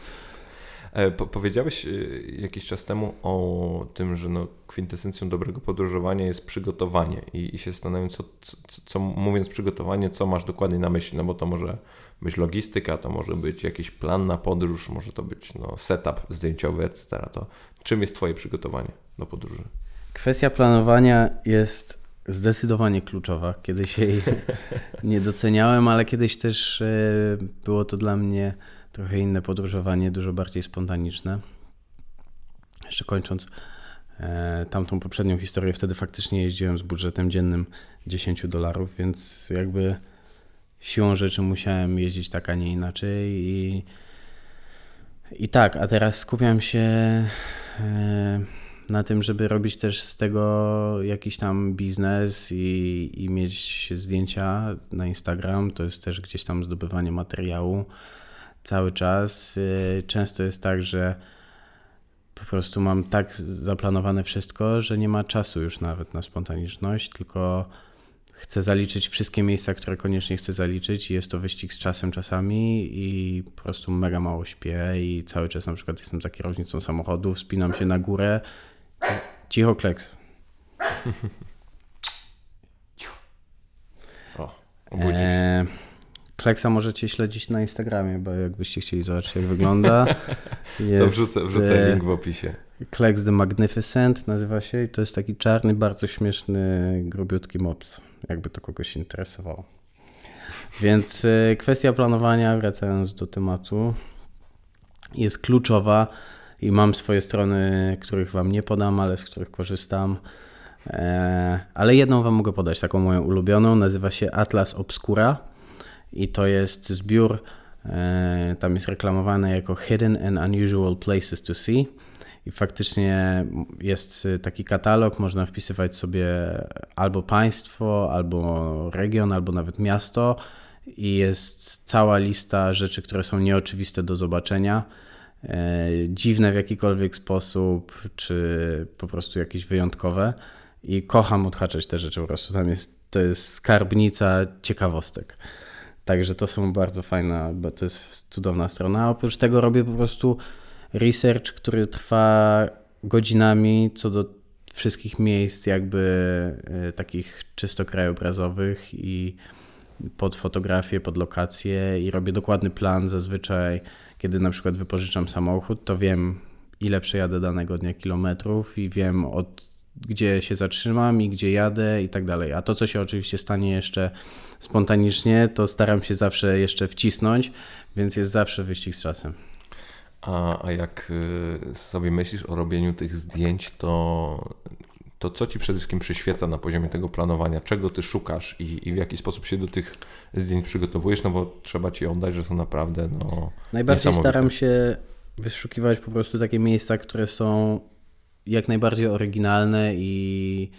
E, po, powiedziałeś e, jakiś czas temu o tym, że no, kwintesencją dobrego podróżowania jest przygotowanie i, i się zastanawiam, co, co, co, mówiąc przygotowanie, co masz dokładnie na myśli, no bo to może być logistyka, to może być jakiś plan na podróż, może to być no, setup zdjęciowy, etc. To czym jest Twoje przygotowanie do podróży? Kwestia planowania jest zdecydowanie kluczowa. Kiedyś jej nie doceniałem, ale kiedyś też e, było to dla mnie trochę inne podróżowanie, dużo bardziej spontaniczne. Jeszcze kończąc e, tamtą poprzednią historię, wtedy faktycznie jeździłem z budżetem dziennym 10 dolarów, więc jakby siłą rzeczy musiałem jeździć tak, a nie inaczej. I, i tak, a teraz skupiam się. Na tym, żeby robić też z tego jakiś tam biznes i, i mieć zdjęcia na Instagram. To jest też gdzieś tam zdobywanie materiału cały czas. Y, często jest tak, że po prostu mam tak zaplanowane wszystko, że nie ma czasu już nawet na spontaniczność, tylko chcę zaliczyć wszystkie miejsca, które koniecznie chcę zaliczyć i jest to wyścig z czasem czasami i po prostu mega mało śpię i cały czas na przykład jestem za kierownicą samochodu, wspinam się na górę Cicho kleks. o, obudzisz. E, kleksa możecie śledzić na Instagramie, bo jakbyście chcieli zobaczyć, jak wygląda. Jest, to wrzucę, wrzucę e, link w opisie. Kleks the Magnificent nazywa się i to jest taki czarny, bardzo śmieszny, grubiutki mops, jakby to kogoś interesowało. Więc e, kwestia planowania, wracając do tematu, jest kluczowa i mam swoje strony, których Wam nie podam, ale z których korzystam. E, ale jedną Wam mogę podać, taką moją ulubioną, nazywa się Atlas Obscura. I to jest zbiór, e, tam jest reklamowane jako Hidden and Unusual Places to See. I faktycznie jest taki katalog, można wpisywać sobie albo państwo, albo region, albo nawet miasto. I jest cała lista rzeczy, które są nieoczywiste do zobaczenia, dziwne w jakikolwiek sposób, czy po prostu jakieś wyjątkowe. I kocham odhaczać te rzeczy po prostu. Tam jest, to jest skarbnica ciekawostek. Także to są bardzo fajne, bo to jest cudowna strona. A oprócz tego robię po prostu research, który trwa godzinami co do wszystkich miejsc jakby e, takich czysto krajobrazowych i pod fotografię, pod lokację i robię dokładny plan zazwyczaj, kiedy na przykład wypożyczam samochód, to wiem ile przejadę danego dnia kilometrów i wiem od gdzie się zatrzymam i gdzie jadę i tak dalej. A to, co się oczywiście stanie jeszcze spontanicznie, to staram się zawsze jeszcze wcisnąć, więc jest zawsze wyścig z czasem. A, a jak y, sobie myślisz o robieniu tych zdjęć, to, to co ci przede wszystkim przyświeca na poziomie tego planowania? Czego ty szukasz i, i w jaki sposób się do tych zdjęć przygotowujesz? No bo trzeba ci oddać, że są naprawdę no, Najbardziej staram się wyszukiwać po prostu takie miejsca, które są jak najbardziej oryginalne i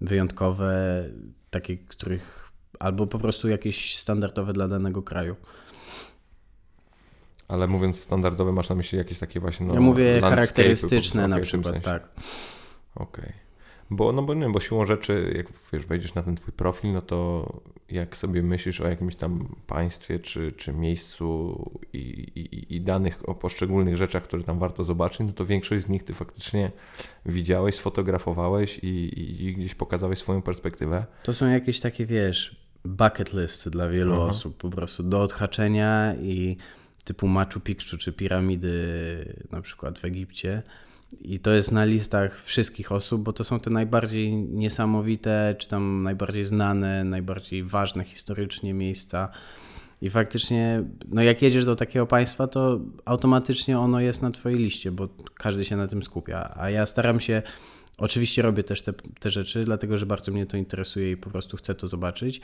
wyjątkowe, takie, których albo po prostu jakieś standardowe dla danego kraju. Ale mówiąc standardowe, masz na myśli jakieś takie właśnie. No, ja mówię charakterystyczne na przykład, tak. Okej. Okay. Bo, no bo nie, bo siłą rzeczy, jak wiesz, wejdziesz na ten twój profil, no to jak sobie myślisz o jakimś tam państwie czy, czy miejscu i, i, i danych o poszczególnych rzeczach, które tam warto zobaczyć, no to większość z nich ty faktycznie widziałeś, sfotografowałeś i, i gdzieś pokazałeś swoją perspektywę. To są jakieś takie, wiesz, bucket list dla wielu Aha. osób, po prostu do odhaczenia i typu Machu Picchu czy piramidy na przykład w Egipcie i to jest na listach wszystkich osób, bo to są te najbardziej niesamowite, czy tam najbardziej znane, najbardziej ważne historycznie miejsca. I faktycznie, no jak jedziesz do takiego państwa, to automatycznie ono jest na Twojej liście, bo każdy się na tym skupia. A ja staram się, oczywiście robię też te, te rzeczy, dlatego że bardzo mnie to interesuje i po prostu chcę to zobaczyć.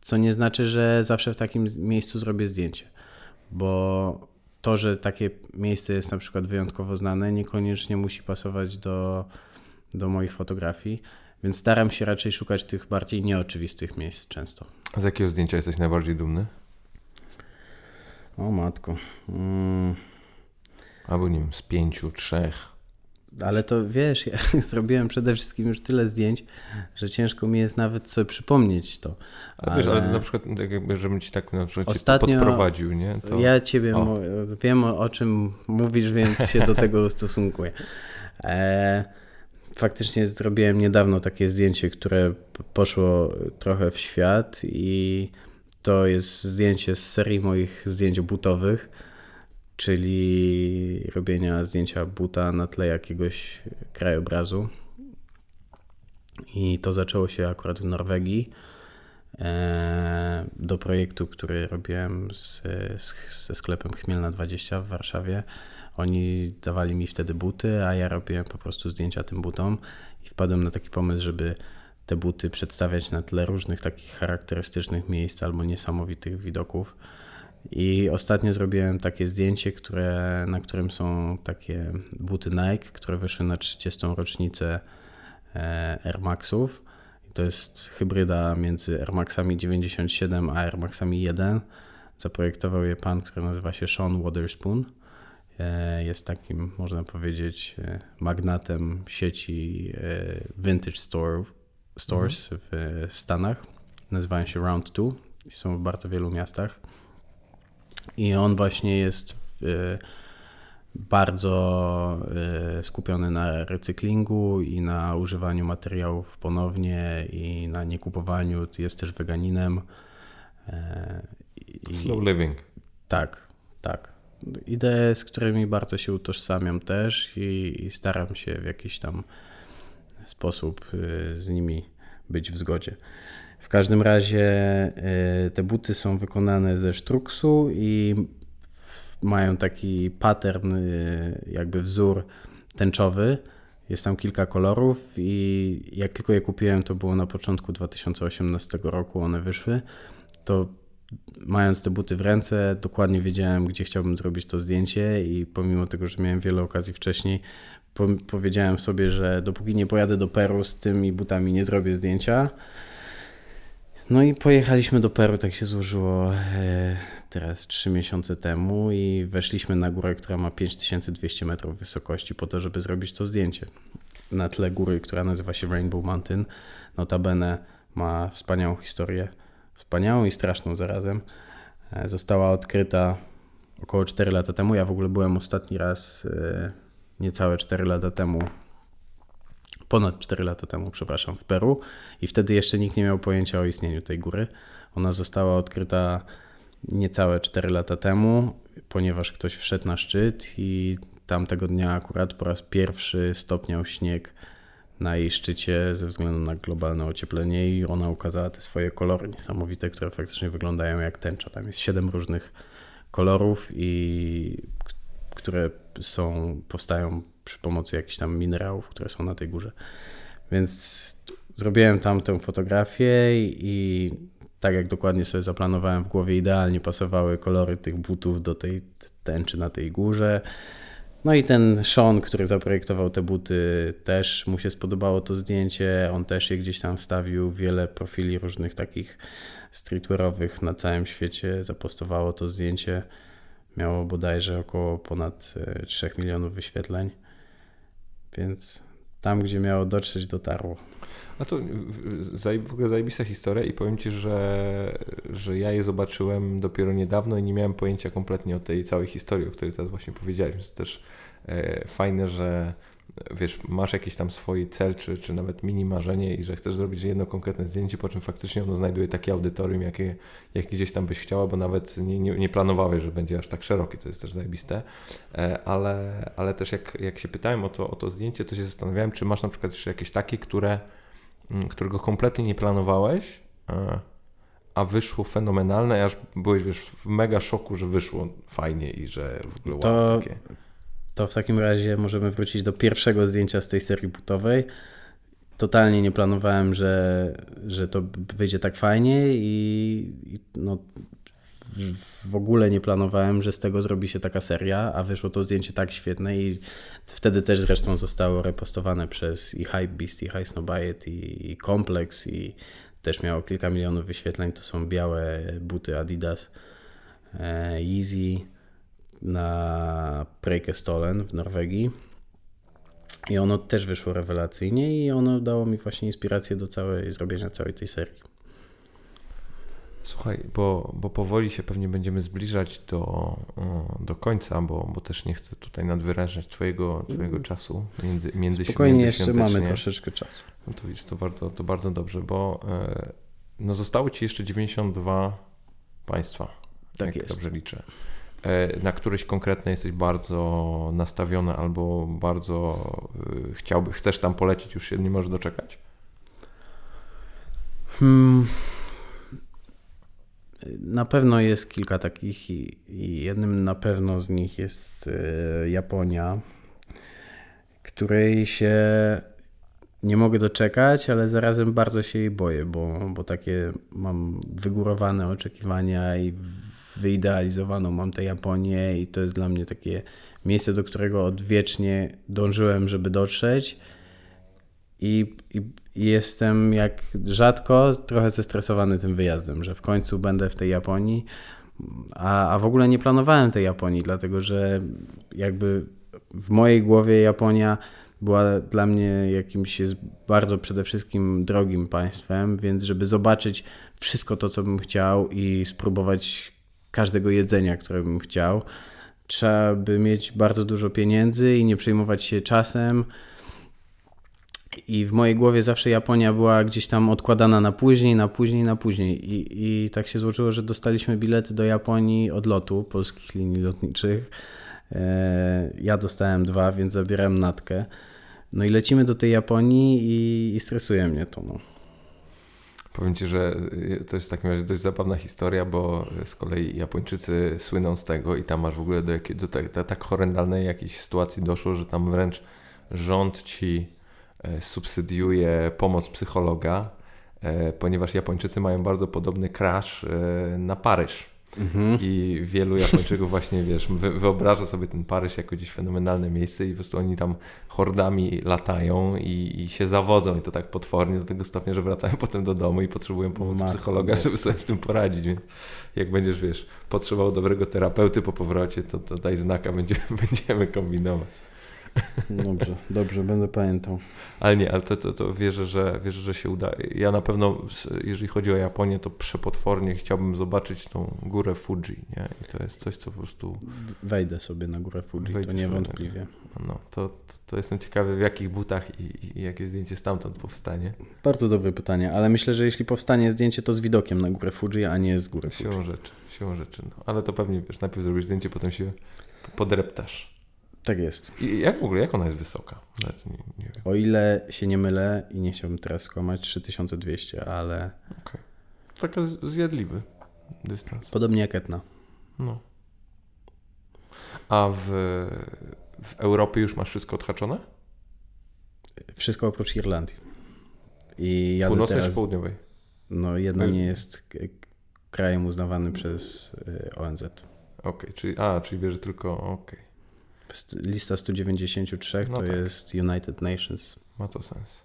Co nie znaczy, że zawsze w takim miejscu zrobię zdjęcie, bo to, że takie miejsce jest na przykład wyjątkowo znane, niekoniecznie musi pasować do, do moich fotografii, więc staram się raczej szukać tych bardziej nieoczywistych miejsc często. A z jakiego zdjęcia jesteś najbardziej dumny? O matko. Mm. Albo nie wiem, z pięciu, trzech. Ale to wiesz, ja zrobiłem przede wszystkim już tyle zdjęć, że ciężko mi jest nawet sobie przypomnieć to. Ale, ale... wiesz, ale na przykład, tak żebym ci tak na przykład Ostatnio podprowadził, nie? To... Ja ciebie o. wiem o czym mówisz, więc się do tego ustosunkuję. E, faktycznie zrobiłem niedawno takie zdjęcie, które poszło trochę w świat i to jest zdjęcie z serii moich zdjęć butowych czyli robienia zdjęcia buta na tle jakiegoś krajobrazu. I to zaczęło się akurat w Norwegii. E, do projektu, który robiłem z, z, ze sklepem Chmielna 20 w Warszawie. Oni dawali mi wtedy buty, a ja robiłem po prostu zdjęcia tym butom i wpadłem na taki pomysł, żeby te buty przedstawiać na tle różnych takich charakterystycznych miejsc albo niesamowitych widoków. I ostatnio zrobiłem takie zdjęcie, które, na którym są takie buty Nike, które wyszły na 30. rocznicę e, Air Maxów. To jest hybryda między Air Maxami 97 a Air Maxami 1. Zaprojektował je pan, który nazywa się Sean Waterspoon. E, jest takim, można powiedzieć, e, magnatem sieci vintage store, stores mhm. w Stanach. Nazywają się Round 2 i są w bardzo wielu miastach. I on właśnie jest w, bardzo e, skupiony na recyklingu i na używaniu materiałów ponownie i na niekupowaniu. Jest też weganinem. E, I, Slow living. Tak, tak. Idee, z którymi bardzo się utożsamiam też i, i staram się w jakiś tam sposób z nimi być w zgodzie. W każdym razie e, te buty są wykonane ze sztruksu i mają taki pattern, y, jakby wzór tęczowy. Jest tam kilka kolorów i jak tylko je kupiłem, to było na początku 2018 roku, one wyszły, to mając te buty w ręce, dokładnie wiedziałem, gdzie chciałbym zrobić to zdjęcie i pomimo tego, że miałem wiele okazji wcześniej, po powiedziałem sobie, że dopóki nie pojadę do Peru z tymi butami, nie zrobię zdjęcia. No i pojechaliśmy do Peru, tak się złożyło e, teraz trzy miesiące temu i weszliśmy na górę, która ma 5200 metrów wysokości po to, żeby zrobić to zdjęcie. Na tle góry, która nazywa się Rainbow Mountain, notabene ma wspaniałą historię, wspaniałą i straszną zarazem. E, została odkryta około 4 lata temu. Ja w ogóle byłem ostatni raz e, niecałe 4 lata temu ponad 4 lata temu, przepraszam, w Peru i wtedy jeszcze nikt nie miał pojęcia o istnieniu tej góry. Ona została odkryta niecałe 4 lata temu, ponieważ ktoś wszedł na szczyt i tamtego dnia akurat po raz pierwszy stopniał śnieg na jej szczycie ze względu na globalne ocieplenie i ona ukazała te swoje kolory niesamowite, które faktycznie wyglądają jak tęcza. Tam jest siedem różnych kolorów i które są, powstają przy pomocy jakichś tam minerałów, które są na tej górze. Więc zrobiłem tam tę fotografię i tak jak dokładnie sobie zaplanowałem w głowie, idealnie pasowały kolory tych butów do tej tęczy na tej górze. No i ten Sean, który zaprojektował te buty, też mu się spodobało to zdjęcie. On też je gdzieś tam wstawił. Wiele profili różnych takich streetwearowych na całym świecie zapostowało to zdjęcie. Miało bodajże około ponad 3 e, milionów wyświetleń. Więc tam, gdzie miało dotrzeć, dotarło. A to w ogóle zajebista historia i powiem Ci, że, że ja je zobaczyłem dopiero niedawno i nie miałem pojęcia kompletnie o tej całej historii, o której teraz właśnie powiedziałeś. Więc też e, fajne, że wiesz, masz jakiś tam swój cel, czy, czy nawet mini marzenie i że chcesz zrobić jedno konkretne zdjęcie, po czym faktycznie ono znajduje takie audytorium, jakie, jakie gdzieś tam byś chciała, bo nawet nie, nie, nie planowałeś, że będzie aż tak szeroki, to jest też zajebiste, e, ale, ale też jak, jak się pytałem o to, o to zdjęcie, to się zastanawiałem, czy masz na przykład jeszcze jakieś takie, które, mm, którego kompletnie nie planowałeś, e, a wyszło fenomenalne, aż byłeś wiesz, w mega szoku, że wyszło fajnie i że w ogóle to, takie to w takim razie możemy wrócić do pierwszego zdjęcia z tej serii butowej. Totalnie nie planowałem, że, że to wyjdzie tak fajnie i, i no, w ogóle nie planowałem, że z tego zrobi się taka seria, a wyszło to zdjęcie tak świetne i wtedy też zresztą zostało repostowane przez i Hypebeast, i High Snowbite, i, i Complex i też miało kilka milionów wyświetleń. To są białe buty Adidas, Easy, na Preikestolen w Norwegii. I ono też wyszło rewelacyjnie i ono dało mi właśnie inspirację do całej, zrobienia całej tej serii. Słuchaj, bo, bo powoli się pewnie będziemy zbliżać do, do końca, bo, bo też nie chcę tutaj nadwyrężać Twojego, twojego czasu między, między Spokojnie, jeszcze mamy troszeczkę czasu. No to widzisz, to bardzo, to bardzo dobrze, bo e, no zostało Ci jeszcze 92 państwa. Tak jest. Dobrze liczę. E, na któreś konkretne jesteś bardzo nastawiony albo bardzo e, chciałby, chcesz tam polecieć, już się nie możesz doczekać? Hmm. Na pewno jest kilka takich i, i jednym na pewno z nich jest e, Japonia, której się nie mogę doczekać, ale zarazem bardzo się jej boję, bo, bo takie mam wygórowane oczekiwania i wyidealizowaną mam tę Japonię i to jest dla mnie takie miejsce, do którego odwiecznie dążyłem, żeby dotrzeć. I, i, jestem jak rzadko trochę zestresowany tym wyjazdem, że w końcu będę w tej Japonii. A, a w ogóle nie planowałem tej Japonii, dlatego że jakby w mojej głowie Japonia była dla mnie jakimś bardzo przede wszystkim drogim państwem, więc żeby zobaczyć wszystko to, co bym chciał i spróbować każdego jedzenia, które bym chciał. Trzeba by mieć bardzo dużo pieniędzy i nie przejmować się czasem. I w mojej głowie zawsze Japonia była gdzieś tam odkładana na później, na później, na później. I, I tak się złożyło, że dostaliśmy bilety do Japonii od lotu polskich linii lotniczych. E, ja dostałem dwa, więc zabieram natkę. No i lecimy do tej Japonii i, i stresuje mnie to. No. Powiem Ci, że y, to jest w takim razie dość zabawna historia, bo z kolei Japończycy słyną z tego i tam masz w ogóle do, do tak, tak horrendalnej jakiejś sytuacji doszło, że tam wręcz rząd Ci e, subsydiuje pomoc psychologa, e, ponieważ Japończycy mają bardzo podobny crash e, na Paryż. Mhm. I wielu Japończyków właśnie, wiesz, wyobraża sobie ten Paryż jako gdzieś fenomenalne miejsce i po prostu oni tam hordami latają i, i się zawodzą i to tak potwornie do tego stopnia, że wracają potem do domu i potrzebują pomocy Matko psychologa, żeby sobie z tym poradzić. Więc jak będziesz, wiesz, potrzebował dobrego terapeuty po powrocie, to, to daj znaka, będziemy, będziemy kombinować. Dobrze, dobrze, będę pamiętał. Ale nie, ale to, to, to wierzę, że, wierzę, że się uda. Ja na pewno, jeżeli chodzi o Japonię, to przepotwornie chciałbym zobaczyć tą górę Fuji, nie? I to jest coś, co po prostu... Wejdę sobie na górę Fuji, Wejdę to niewątpliwie. No, to, to, to, jestem ciekawy, w jakich butach i, i jakie zdjęcie stamtąd powstanie. Bardzo dobre pytanie, ale myślę, że jeśli powstanie zdjęcie, to z widokiem na górę Fuji, a nie z góry Fuji. Siłą rzeczy, siłą rzeczy. No. Ale to pewnie, wiesz, najpierw zrobisz zdjęcie, potem się podreptasz. Tak jest. I jak w ogóle, jak ona jest wysoka? Nie, nie o ile się nie mylę i nie chciałbym teraz skłamać, 3200, ale... Okay. Taka zjadliwy dystans. Podobnie jak Etna. No. A w, w Europie już masz wszystko odhaczone? Wszystko oprócz Irlandii. I jadę Północnej teraz... czy południowej? No jedna nie jest krajem uznawanym przez y, ONZ. Okej, okay, czyli, a, czyli bierze tylko, okej. Okay. Lista 193 no to tak. jest United Nations. Ma to sens.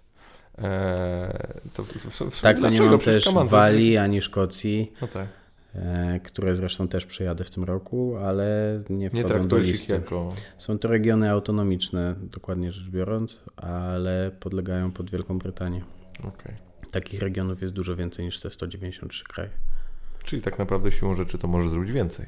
Eee, to, w, w, tak, to nie mam też Walii ani Szkocji. No tak. E, które zresztą też przejadę w tym roku, ale nie wchodzą nie do listy. Jako... Są to regiony autonomiczne, dokładnie rzecz biorąc, ale podlegają pod Wielką Brytanię. Okay. Takich regionów jest dużo więcej niż te 193 kraje. Czyli tak naprawdę siłą rzeczy to może zrobić więcej.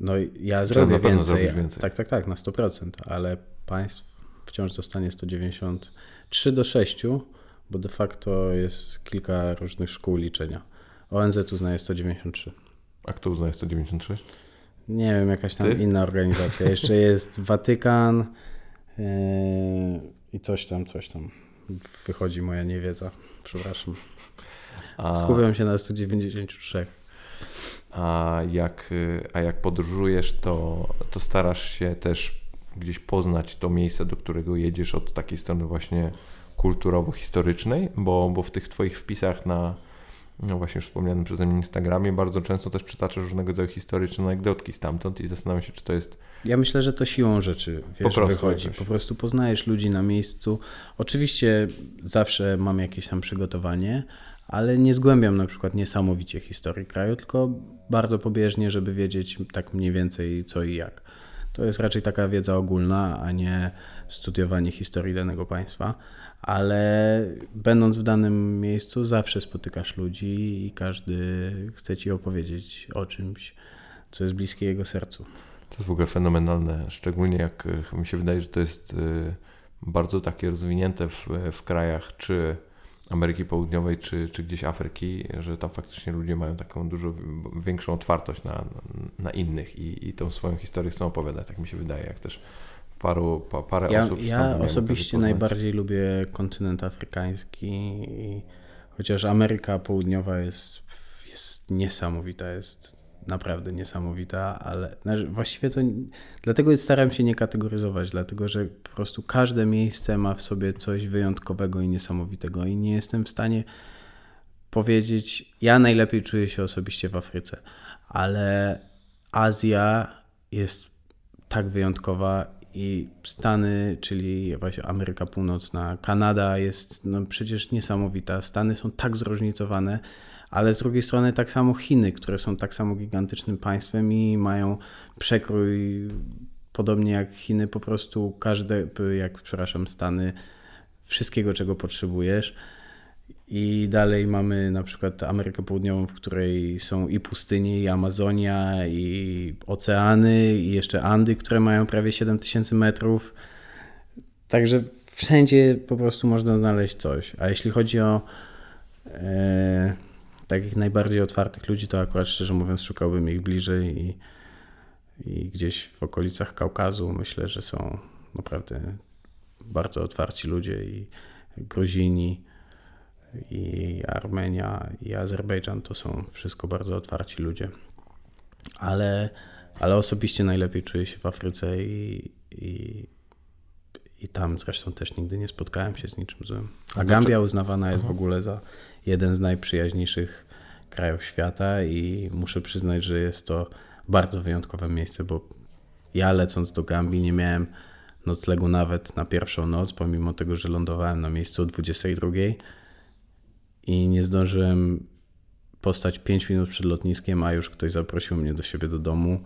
No ja zrobię więcej. więcej. Tak, tak, tak, na 100%, ale państw wciąż dostanie 193 do 6, bo de facto jest kilka różnych szkół liczenia. ONZ uznaje 193. A kto uznaje 196? Nie wiem, jakaś tam Ty? inna organizacja. Jeszcze jest Watykan yy, i coś tam, coś tam. Wychodzi moja niewiedza. Przepraszam. A... Skupiam się na 193 a jak, a jak podróżujesz, to, to starasz się też gdzieś poznać to miejsce, do którego jedziesz od takiej strony właśnie kulturowo-historycznej, bo, bo w tych Twoich wpisach na no właśnie już wspomnianym przeze mnie Instagramie bardzo często też przytaczasz różnego rodzaju historyczne anegdotki stamtąd i zastanawiam się, czy to jest... Ja myślę, że to siłą rzeczy wiesz, po wychodzi. Jakoś. Po prostu poznajesz ludzi na miejscu. Oczywiście zawsze mam jakieś tam przygotowanie, ale nie zgłębiam na przykład niesamowicie historii kraju, tylko bardzo pobieżnie, żeby wiedzieć tak mniej więcej co i jak. To jest raczej taka wiedza ogólna, a nie studiowanie historii danego państwa, ale będąc w danym miejscu zawsze spotykasz ludzi i każdy chce ci opowiedzieć o czymś, co jest bliskie jego sercu. To jest w ogóle fenomenalne, szczególnie jak mi się wydaje, że to jest y, bardzo takie rozwinięte w, w krajach, czy Ameryki Południowej czy, czy gdzieś Afryki, że tam faktycznie ludzie mają taką dużo większą otwartość na, na innych i, i tą swoją historię chcą opowiadać, tak mi się wydaje, jak też paru, pa, parę ja, osób. Ja osobiście najbardziej lubię kontynent afrykański, chociaż Ameryka Południowa jest, jest niesamowita, jest naprawdę niesamowita, ale znaczy właściwie to dlatego staram się nie kategoryzować, dlatego że po prostu każde miejsce ma w sobie coś wyjątkowego i niesamowitego i nie jestem w stanie powiedzieć, ja najlepiej czuję się osobiście w Afryce, ale Azja jest tak wyjątkowa i Stany, czyli właśnie Ameryka Północna, Kanada jest no przecież niesamowita. Stany są tak zróżnicowane, ale z drugiej strony tak samo Chiny, które są tak samo gigantycznym państwem i mają przekrój podobnie jak Chiny, po prostu każde, jak przepraszam, Stany, wszystkiego czego potrzebujesz. I dalej mamy na przykład Amerykę Południową, w której są i pustynie, i Amazonia, i oceany, i jeszcze Andy, które mają prawie 7000 metrów. Także wszędzie po prostu można znaleźć coś. A jeśli chodzi o e, takich najbardziej otwartych ludzi, to akurat szczerze mówiąc szukałbym ich bliżej i, i gdzieś w okolicach Kaukazu myślę, że są naprawdę bardzo otwarci ludzie i Gruzini, i Armenia i Azerbejdżan to są wszystko bardzo otwarci ludzie. Ale, ale osobiście najlepiej czuję się w Afryce i, i, i tam zresztą też nigdy nie spotkałem się z niczym złym. A Gambia uznawana jest w ogóle za jeden z najprzyjaźniejszych krajów świata i muszę przyznać, że jest to bardzo wyjątkowe miejsce, bo ja lecąc do Gambii nie miałem noclegu nawet na pierwszą noc, pomimo tego, że lądowałem na miejscu o 22 i nie zdążyłem postać 5 minut przed lotniskiem, a już ktoś zaprosił mnie do siebie do domu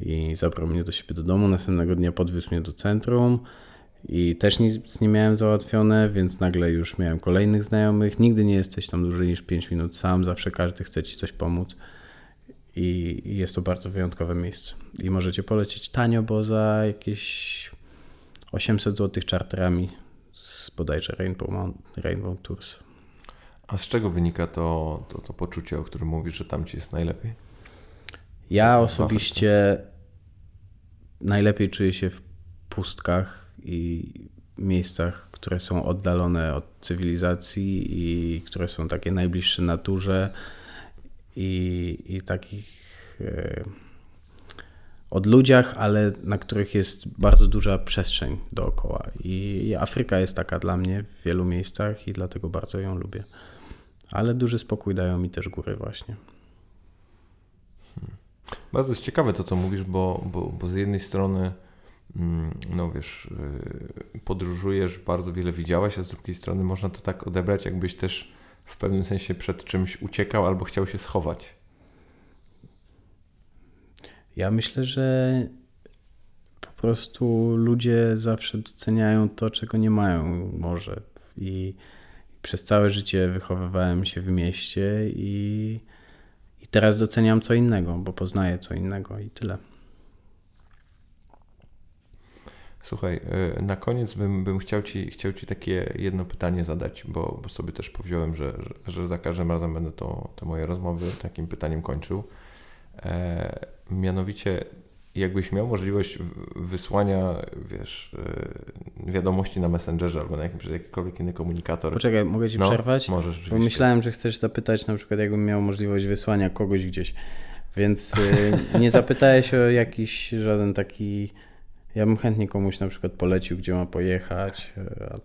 i zabrał mnie do siebie do domu. Następnego dnia podwiózł mnie do centrum i też nic nie miałem załatwione, więc nagle już miałem kolejnych znajomych. Nigdy nie jesteś tam dłużej niż 5 minut sam, zawsze każdy chce ci coś pomóc i jest to bardzo wyjątkowe miejsce. I możecie polecieć tanio, bo za jakieś 800 zł czarterami z bodajże Rainbow, Rainbow Tours. A z czego wynika to, to, to poczucie, o którym mówisz, że tam ci jest najlepiej? Ja osobiście najlepiej czuję się w pustkach i miejscach, które są oddalone od cywilizacji i które są takie najbliższe naturze i, i takich e, od ludziach, ale na których jest bardzo duża przestrzeń dookoła. I Afryka jest taka dla mnie w wielu miejscach i dlatego bardzo ją lubię. Ale duży spokój dają mi też góry właśnie. Hmm. Bardzo jest ciekawe to, co mówisz, bo, bo, bo z jednej strony no wiesz, y, podróżujesz, bardzo wiele widziałeś, a z drugiej strony można to tak odebrać, jakbyś też w pewnym sensie przed czymś uciekał albo chciał się schować. Ja myślę, że po prostu ludzie zawsze doceniają to, czego nie mają może. I przez całe życie wychowywałem się w mieście i, i teraz doceniam co innego, bo poznaję co innego i tyle. Słuchaj, y, na koniec bym, bym chciał, ci, chciał Ci takie jedno pytanie zadać, bo, bo sobie też powziąłem, że, że, że za każdym razem będę to, te moje rozmowy takim pytaniem kończył. E, mianowicie, jakbyś miał możliwość wysłania, wiesz, e, wiadomości na Messengerze albo na jakimś, jakikolwiek inny komunikator. Poczekaj, mogę Ci no, przerwać? Możesz, rzeczywiście. Bo myślałem, że chcesz zapytać na przykład, jakbym miał możliwość wysłania kogoś gdzieś, więc e, nie zapytałeś o jakiś żaden taki ja bym chętnie komuś na przykład polecił, gdzie ma pojechać, e,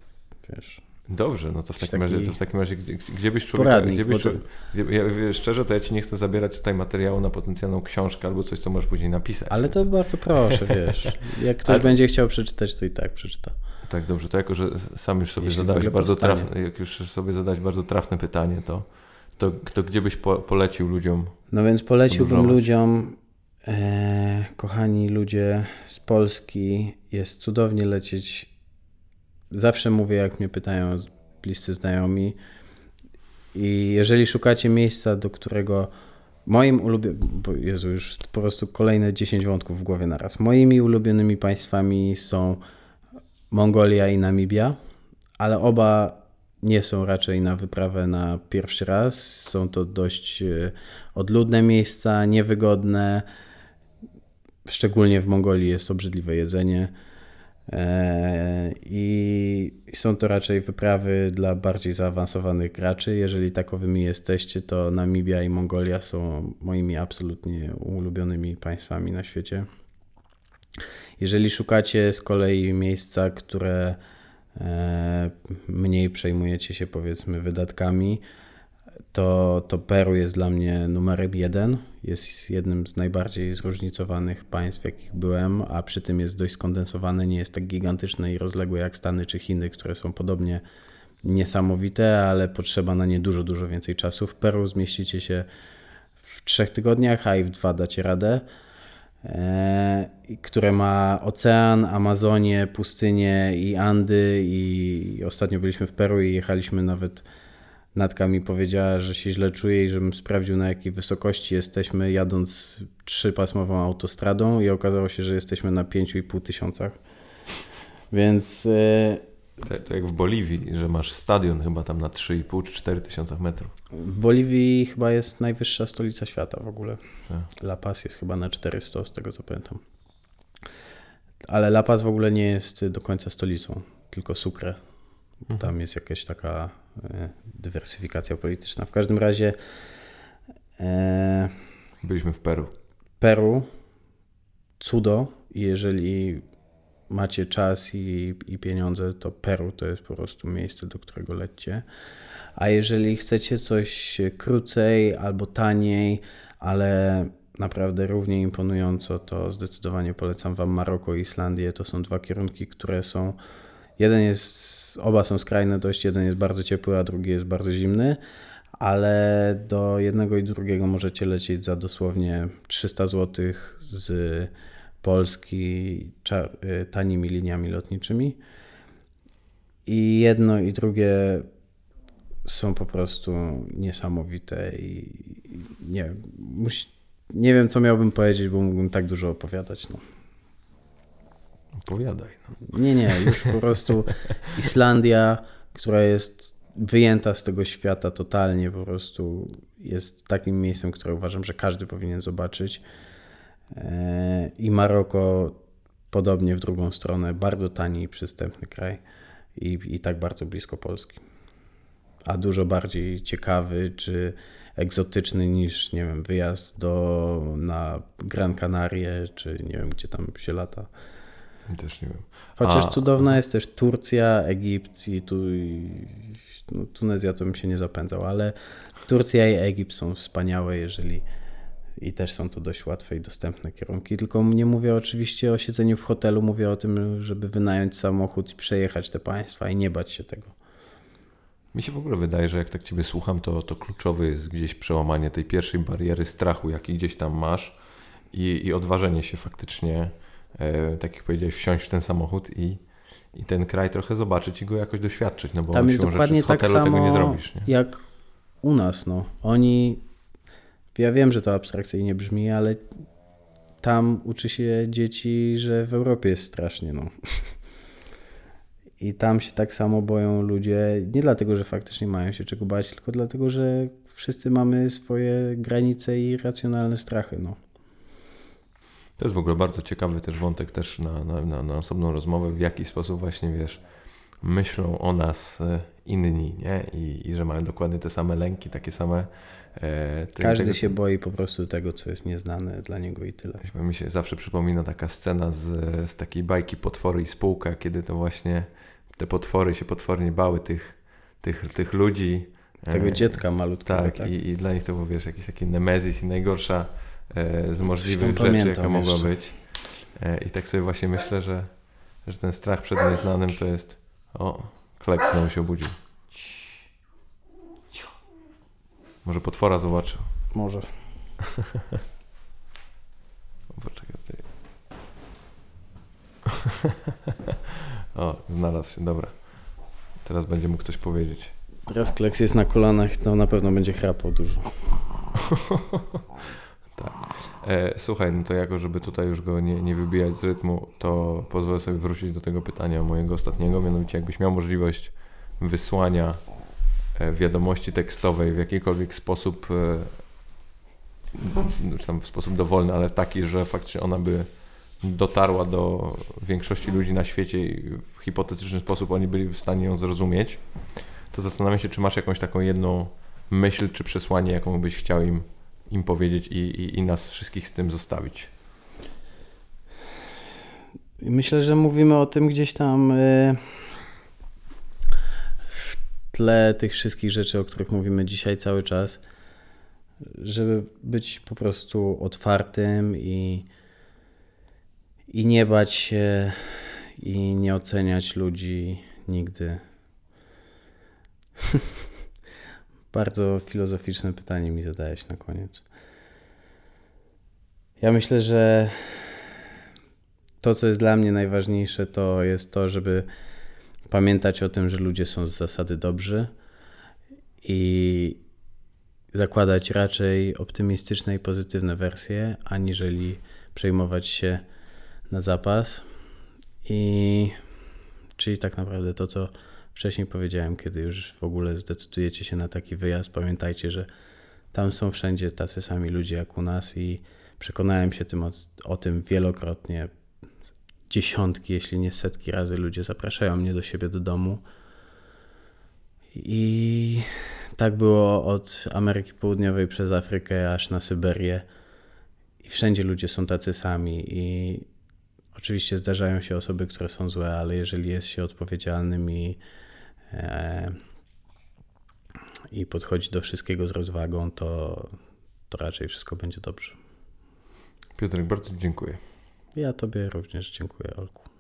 wiesz. Dobrze, no to w takim taki... razie, w takim razie gdzie, gdzie byś człowieka, Poradnik, gdzie byś, to... gdzie, ja, szczerze, to ja ci nie chcę zabierać tutaj materiału na potencjalną książkę albo coś, co możesz później napisać. Ale to bardzo proszę, wiesz. Jak ktoś to... będzie chciał przeczytać, to i tak przeczyta. Tak, dobrze, to jako, że sam już sobie Jeśli zadałeś bardzo trafne, jak już sobie zadać bardzo trafne pytanie, to, to, to gdzie byś po, polecił ludziom? No więc poleciłbym podróżować? ludziom E, kochani ludzie z Polski, jest cudownie lecieć. Zawsze mówię, jak mnie pytają bliscy znajomi. I jeżeli szukacie miejsca, do którego moim ulubionym, Jezu, już po prostu kolejne 10 wątków w głowie naraz. Moimi ulubionymi państwami są Mongolia i Namibia, ale oba nie są raczej na wyprawę na pierwszy raz. Są to dość e, odludne miejsca, niewygodne Szczególnie w Mongolii jest obrzydliwe jedzenie. E, I są to raczej wyprawy dla bardziej zaawansowanych graczy. Jeżeli takowymi jesteście, to Namibia i Mongolia są moimi absolutnie ulubionymi państwami na świecie. Jeżeli szukacie z kolei miejsca, które e, mniej przejmujecie się powiedzmy wydatkami, to, to Peru jest dla mnie numerem jeden. Jest jednym z najbardziej zróżnicowanych państw, jakich byłem, a przy tym jest dość skondensowane, nie jest tak gigantyczne i rozległe jak Stany czy Chiny, które są podobnie niesamowite, ale potrzeba na nie dużo, dużo więcej czasu. W Peru zmieścicie się w trzech tygodniach, a i w dwa dacie radę, e, które ma ocean, Amazonię, pustynię i Andy i ostatnio byliśmy w Peru i jechaliśmy nawet Natka mi powiedziała, że się źle czuje i żebym sprawdził na jakiej wysokości jesteśmy jadąc trzypasmową autostradą i okazało się, że jesteśmy na 5,5 tysiącach. Więc... E, to, to, jak w Boliwii, że masz stadion chyba tam na 3,5 czy 4 tysiąca metrów. W Boliwii chyba jest najwyższa stolica świata w ogóle. Tak. La Paz jest chyba na 400 z tego co pamiętam. Ale La Paz w ogóle nie jest do końca stolicą, tylko Sucre. Mhm. Tam jest jakaś taka dywersyfikacja polityczna. W każdym razie e, Byliśmy w Peru. Peru, cudo. I Jeżeli macie czas i, i pieniądze, to Peru to jest po prostu miejsce, do którego lećcie. A jeżeli chcecie coś krócej albo taniej, ale naprawdę równie imponująco, to zdecydowanie polecam Wam Maroko i Islandię. To są dwa kierunki, które są. Jeden jest, oba są skrajne dość, jeden jest bardzo ciepły, a drugi jest bardzo zimny, ale do jednego i drugiego możecie lecieć za dosłownie 300 zł z Polski tanimi liniami lotniczymi. I jedno i drugie są po prostu niesamowite i nie, nie wiem, co miałbym powiedzieć, bo mógłbym tak dużo opowiadać. No. Opowiadaj. No. Nie, nie, już po prostu Islandia, która jest wyjęta z tego świata totalnie, po prostu jest takim miejscem, które uważam, że każdy powinien zobaczyć. E, I Maroko podobnie w drugą stronę, bardzo tani i przystępny kraj i, i tak bardzo blisko Polski. A dużo bardziej ciekawy czy egzotyczny niż, nie wiem, wyjazd do, na Gran Canarie, czy nie wiem, gdzie tam się lata. Też nie wiem. Chociaż A... cudowna jest też Turcja, Egipt i tu no, Tunezja to bym się nie zapędzał, ale Turcja i Egipt są wspaniałe, jeżeli i też są to dość łatwe i dostępne kierunki. Tylko nie mówię oczywiście o siedzeniu w hotelu, mówię o tym, żeby wynająć samochód i przejechać te państwa i nie bać się tego. Mi się w ogóle wydaje, że jak tak Ciebie słucham, to, to kluczowe jest gdzieś przełamanie tej pierwszej bariery strachu, jaki gdzieś tam masz i, i odważenie się faktycznie, tak jak powiedziałeś, wsiąść w ten samochód i, i ten kraj trochę zobaczyć i go jakoś doświadczyć, no bo tam jest dokładnie z tak samo tego nie zrobisz. Nie? jak u nas. No. Oni ja wiem, że to abstrakcyjnie brzmi, ale tam uczy się dzieci, że w Europie jest strasznie. No. I tam się tak samo boją ludzie, nie dlatego, że faktycznie mają się czego bać, tylko dlatego, że wszyscy mamy swoje granice i racjonalne strachy. No. To jest w ogóle bardzo ciekawy też wątek też na, na, na, na osobną rozmowę, w jaki sposób właśnie, wiesz, myślą o nas e, inni, nie? I, I, że mają dokładnie te same lęki, takie same. E, te, Każdy tego... się boi po prostu tego, co jest nieznane dla niego i tyle. Mi się zawsze przypomina taka scena z, z takiej bajki Potwory i Spółka, kiedy to właśnie te potwory się potwornie bały tych, tych, tych ludzi. Tego e, dziecka malutkiego. Tak, tak? I, I, dla nich to był wiesz, jakiś taki nemezis i najgorsza z możliwych rzeczy, jaka mogła być. E, I tak sobie właśnie myślę, że, że ten strach przed nieznanym to jest o, klek znowu się obudził. Może potwora zobaczył. Może. Poczekaj, ty. o, znalazł się, dobra. Teraz będzie mógł coś powiedzieć. Teraz Kleks jest na kolanach, to na pewno będzie chrapał dużo. E, słuchaj, no to jako, żeby tutaj już go nie, nie wybijać z rytmu, to pozwolę sobie wrócić do tego pytania mojego ostatniego, mianowicie jakbyś miał możliwość wysłania e, wiadomości tekstowej w jakikolwiek sposób, e, czy tam w sposób dowolny, ale taki, że faktycznie ona by dotarła do większości ludzi na świecie i w hipotetyczny sposób oni byli w stanie ją zrozumieć, to zastanawiam się, czy masz jakąś taką jedną myśl czy przesłanie, jaką byś chciał im im powiedzieć i, i, i nas wszystkich z tym zostawić? Myślę, że mówimy o tym gdzieś tam e, w tle tych wszystkich rzeczy, o których mówimy dzisiaj cały czas, żeby być po prostu otwartym i, i nie bać się i nie oceniać ludzi nigdy. Bardzo filozoficzne pytanie mi zadałeś na koniec. Ja myślę, że to, co jest dla mnie najważniejsze, to jest to, żeby pamiętać o tym, że ludzie są z zasady dobrzy i zakładać raczej optymistyczne i pozytywne wersje, aniżeli przejmować się na zapas. I czyli tak naprawdę to, co wcześniej powiedziałem, kiedy już w ogóle zdecydujecie się na taki wyjazd, pamiętajcie, że tam są wszędzie tacy sami ludzie jak u nas i przekonałem się tym o, o tym wielokrotnie. Dziesiątki, jeśli nie setki razy ludzie zapraszają mnie do siebie do domu I tak było od Ameryki Południowej przez Afrykę aż na Syberię. I wszędzie ludzie są tacy sami. I oczywiście zdarzają się osoby, które są złe, ale jeżeli jest się odpowiedzialnym i, i podchodzi do wszystkiego z rozwagą, to, to raczej wszystko będzie dobrze. Piotrek, bardzo dziękuję. Ja Tobie również dziękuję, Olku.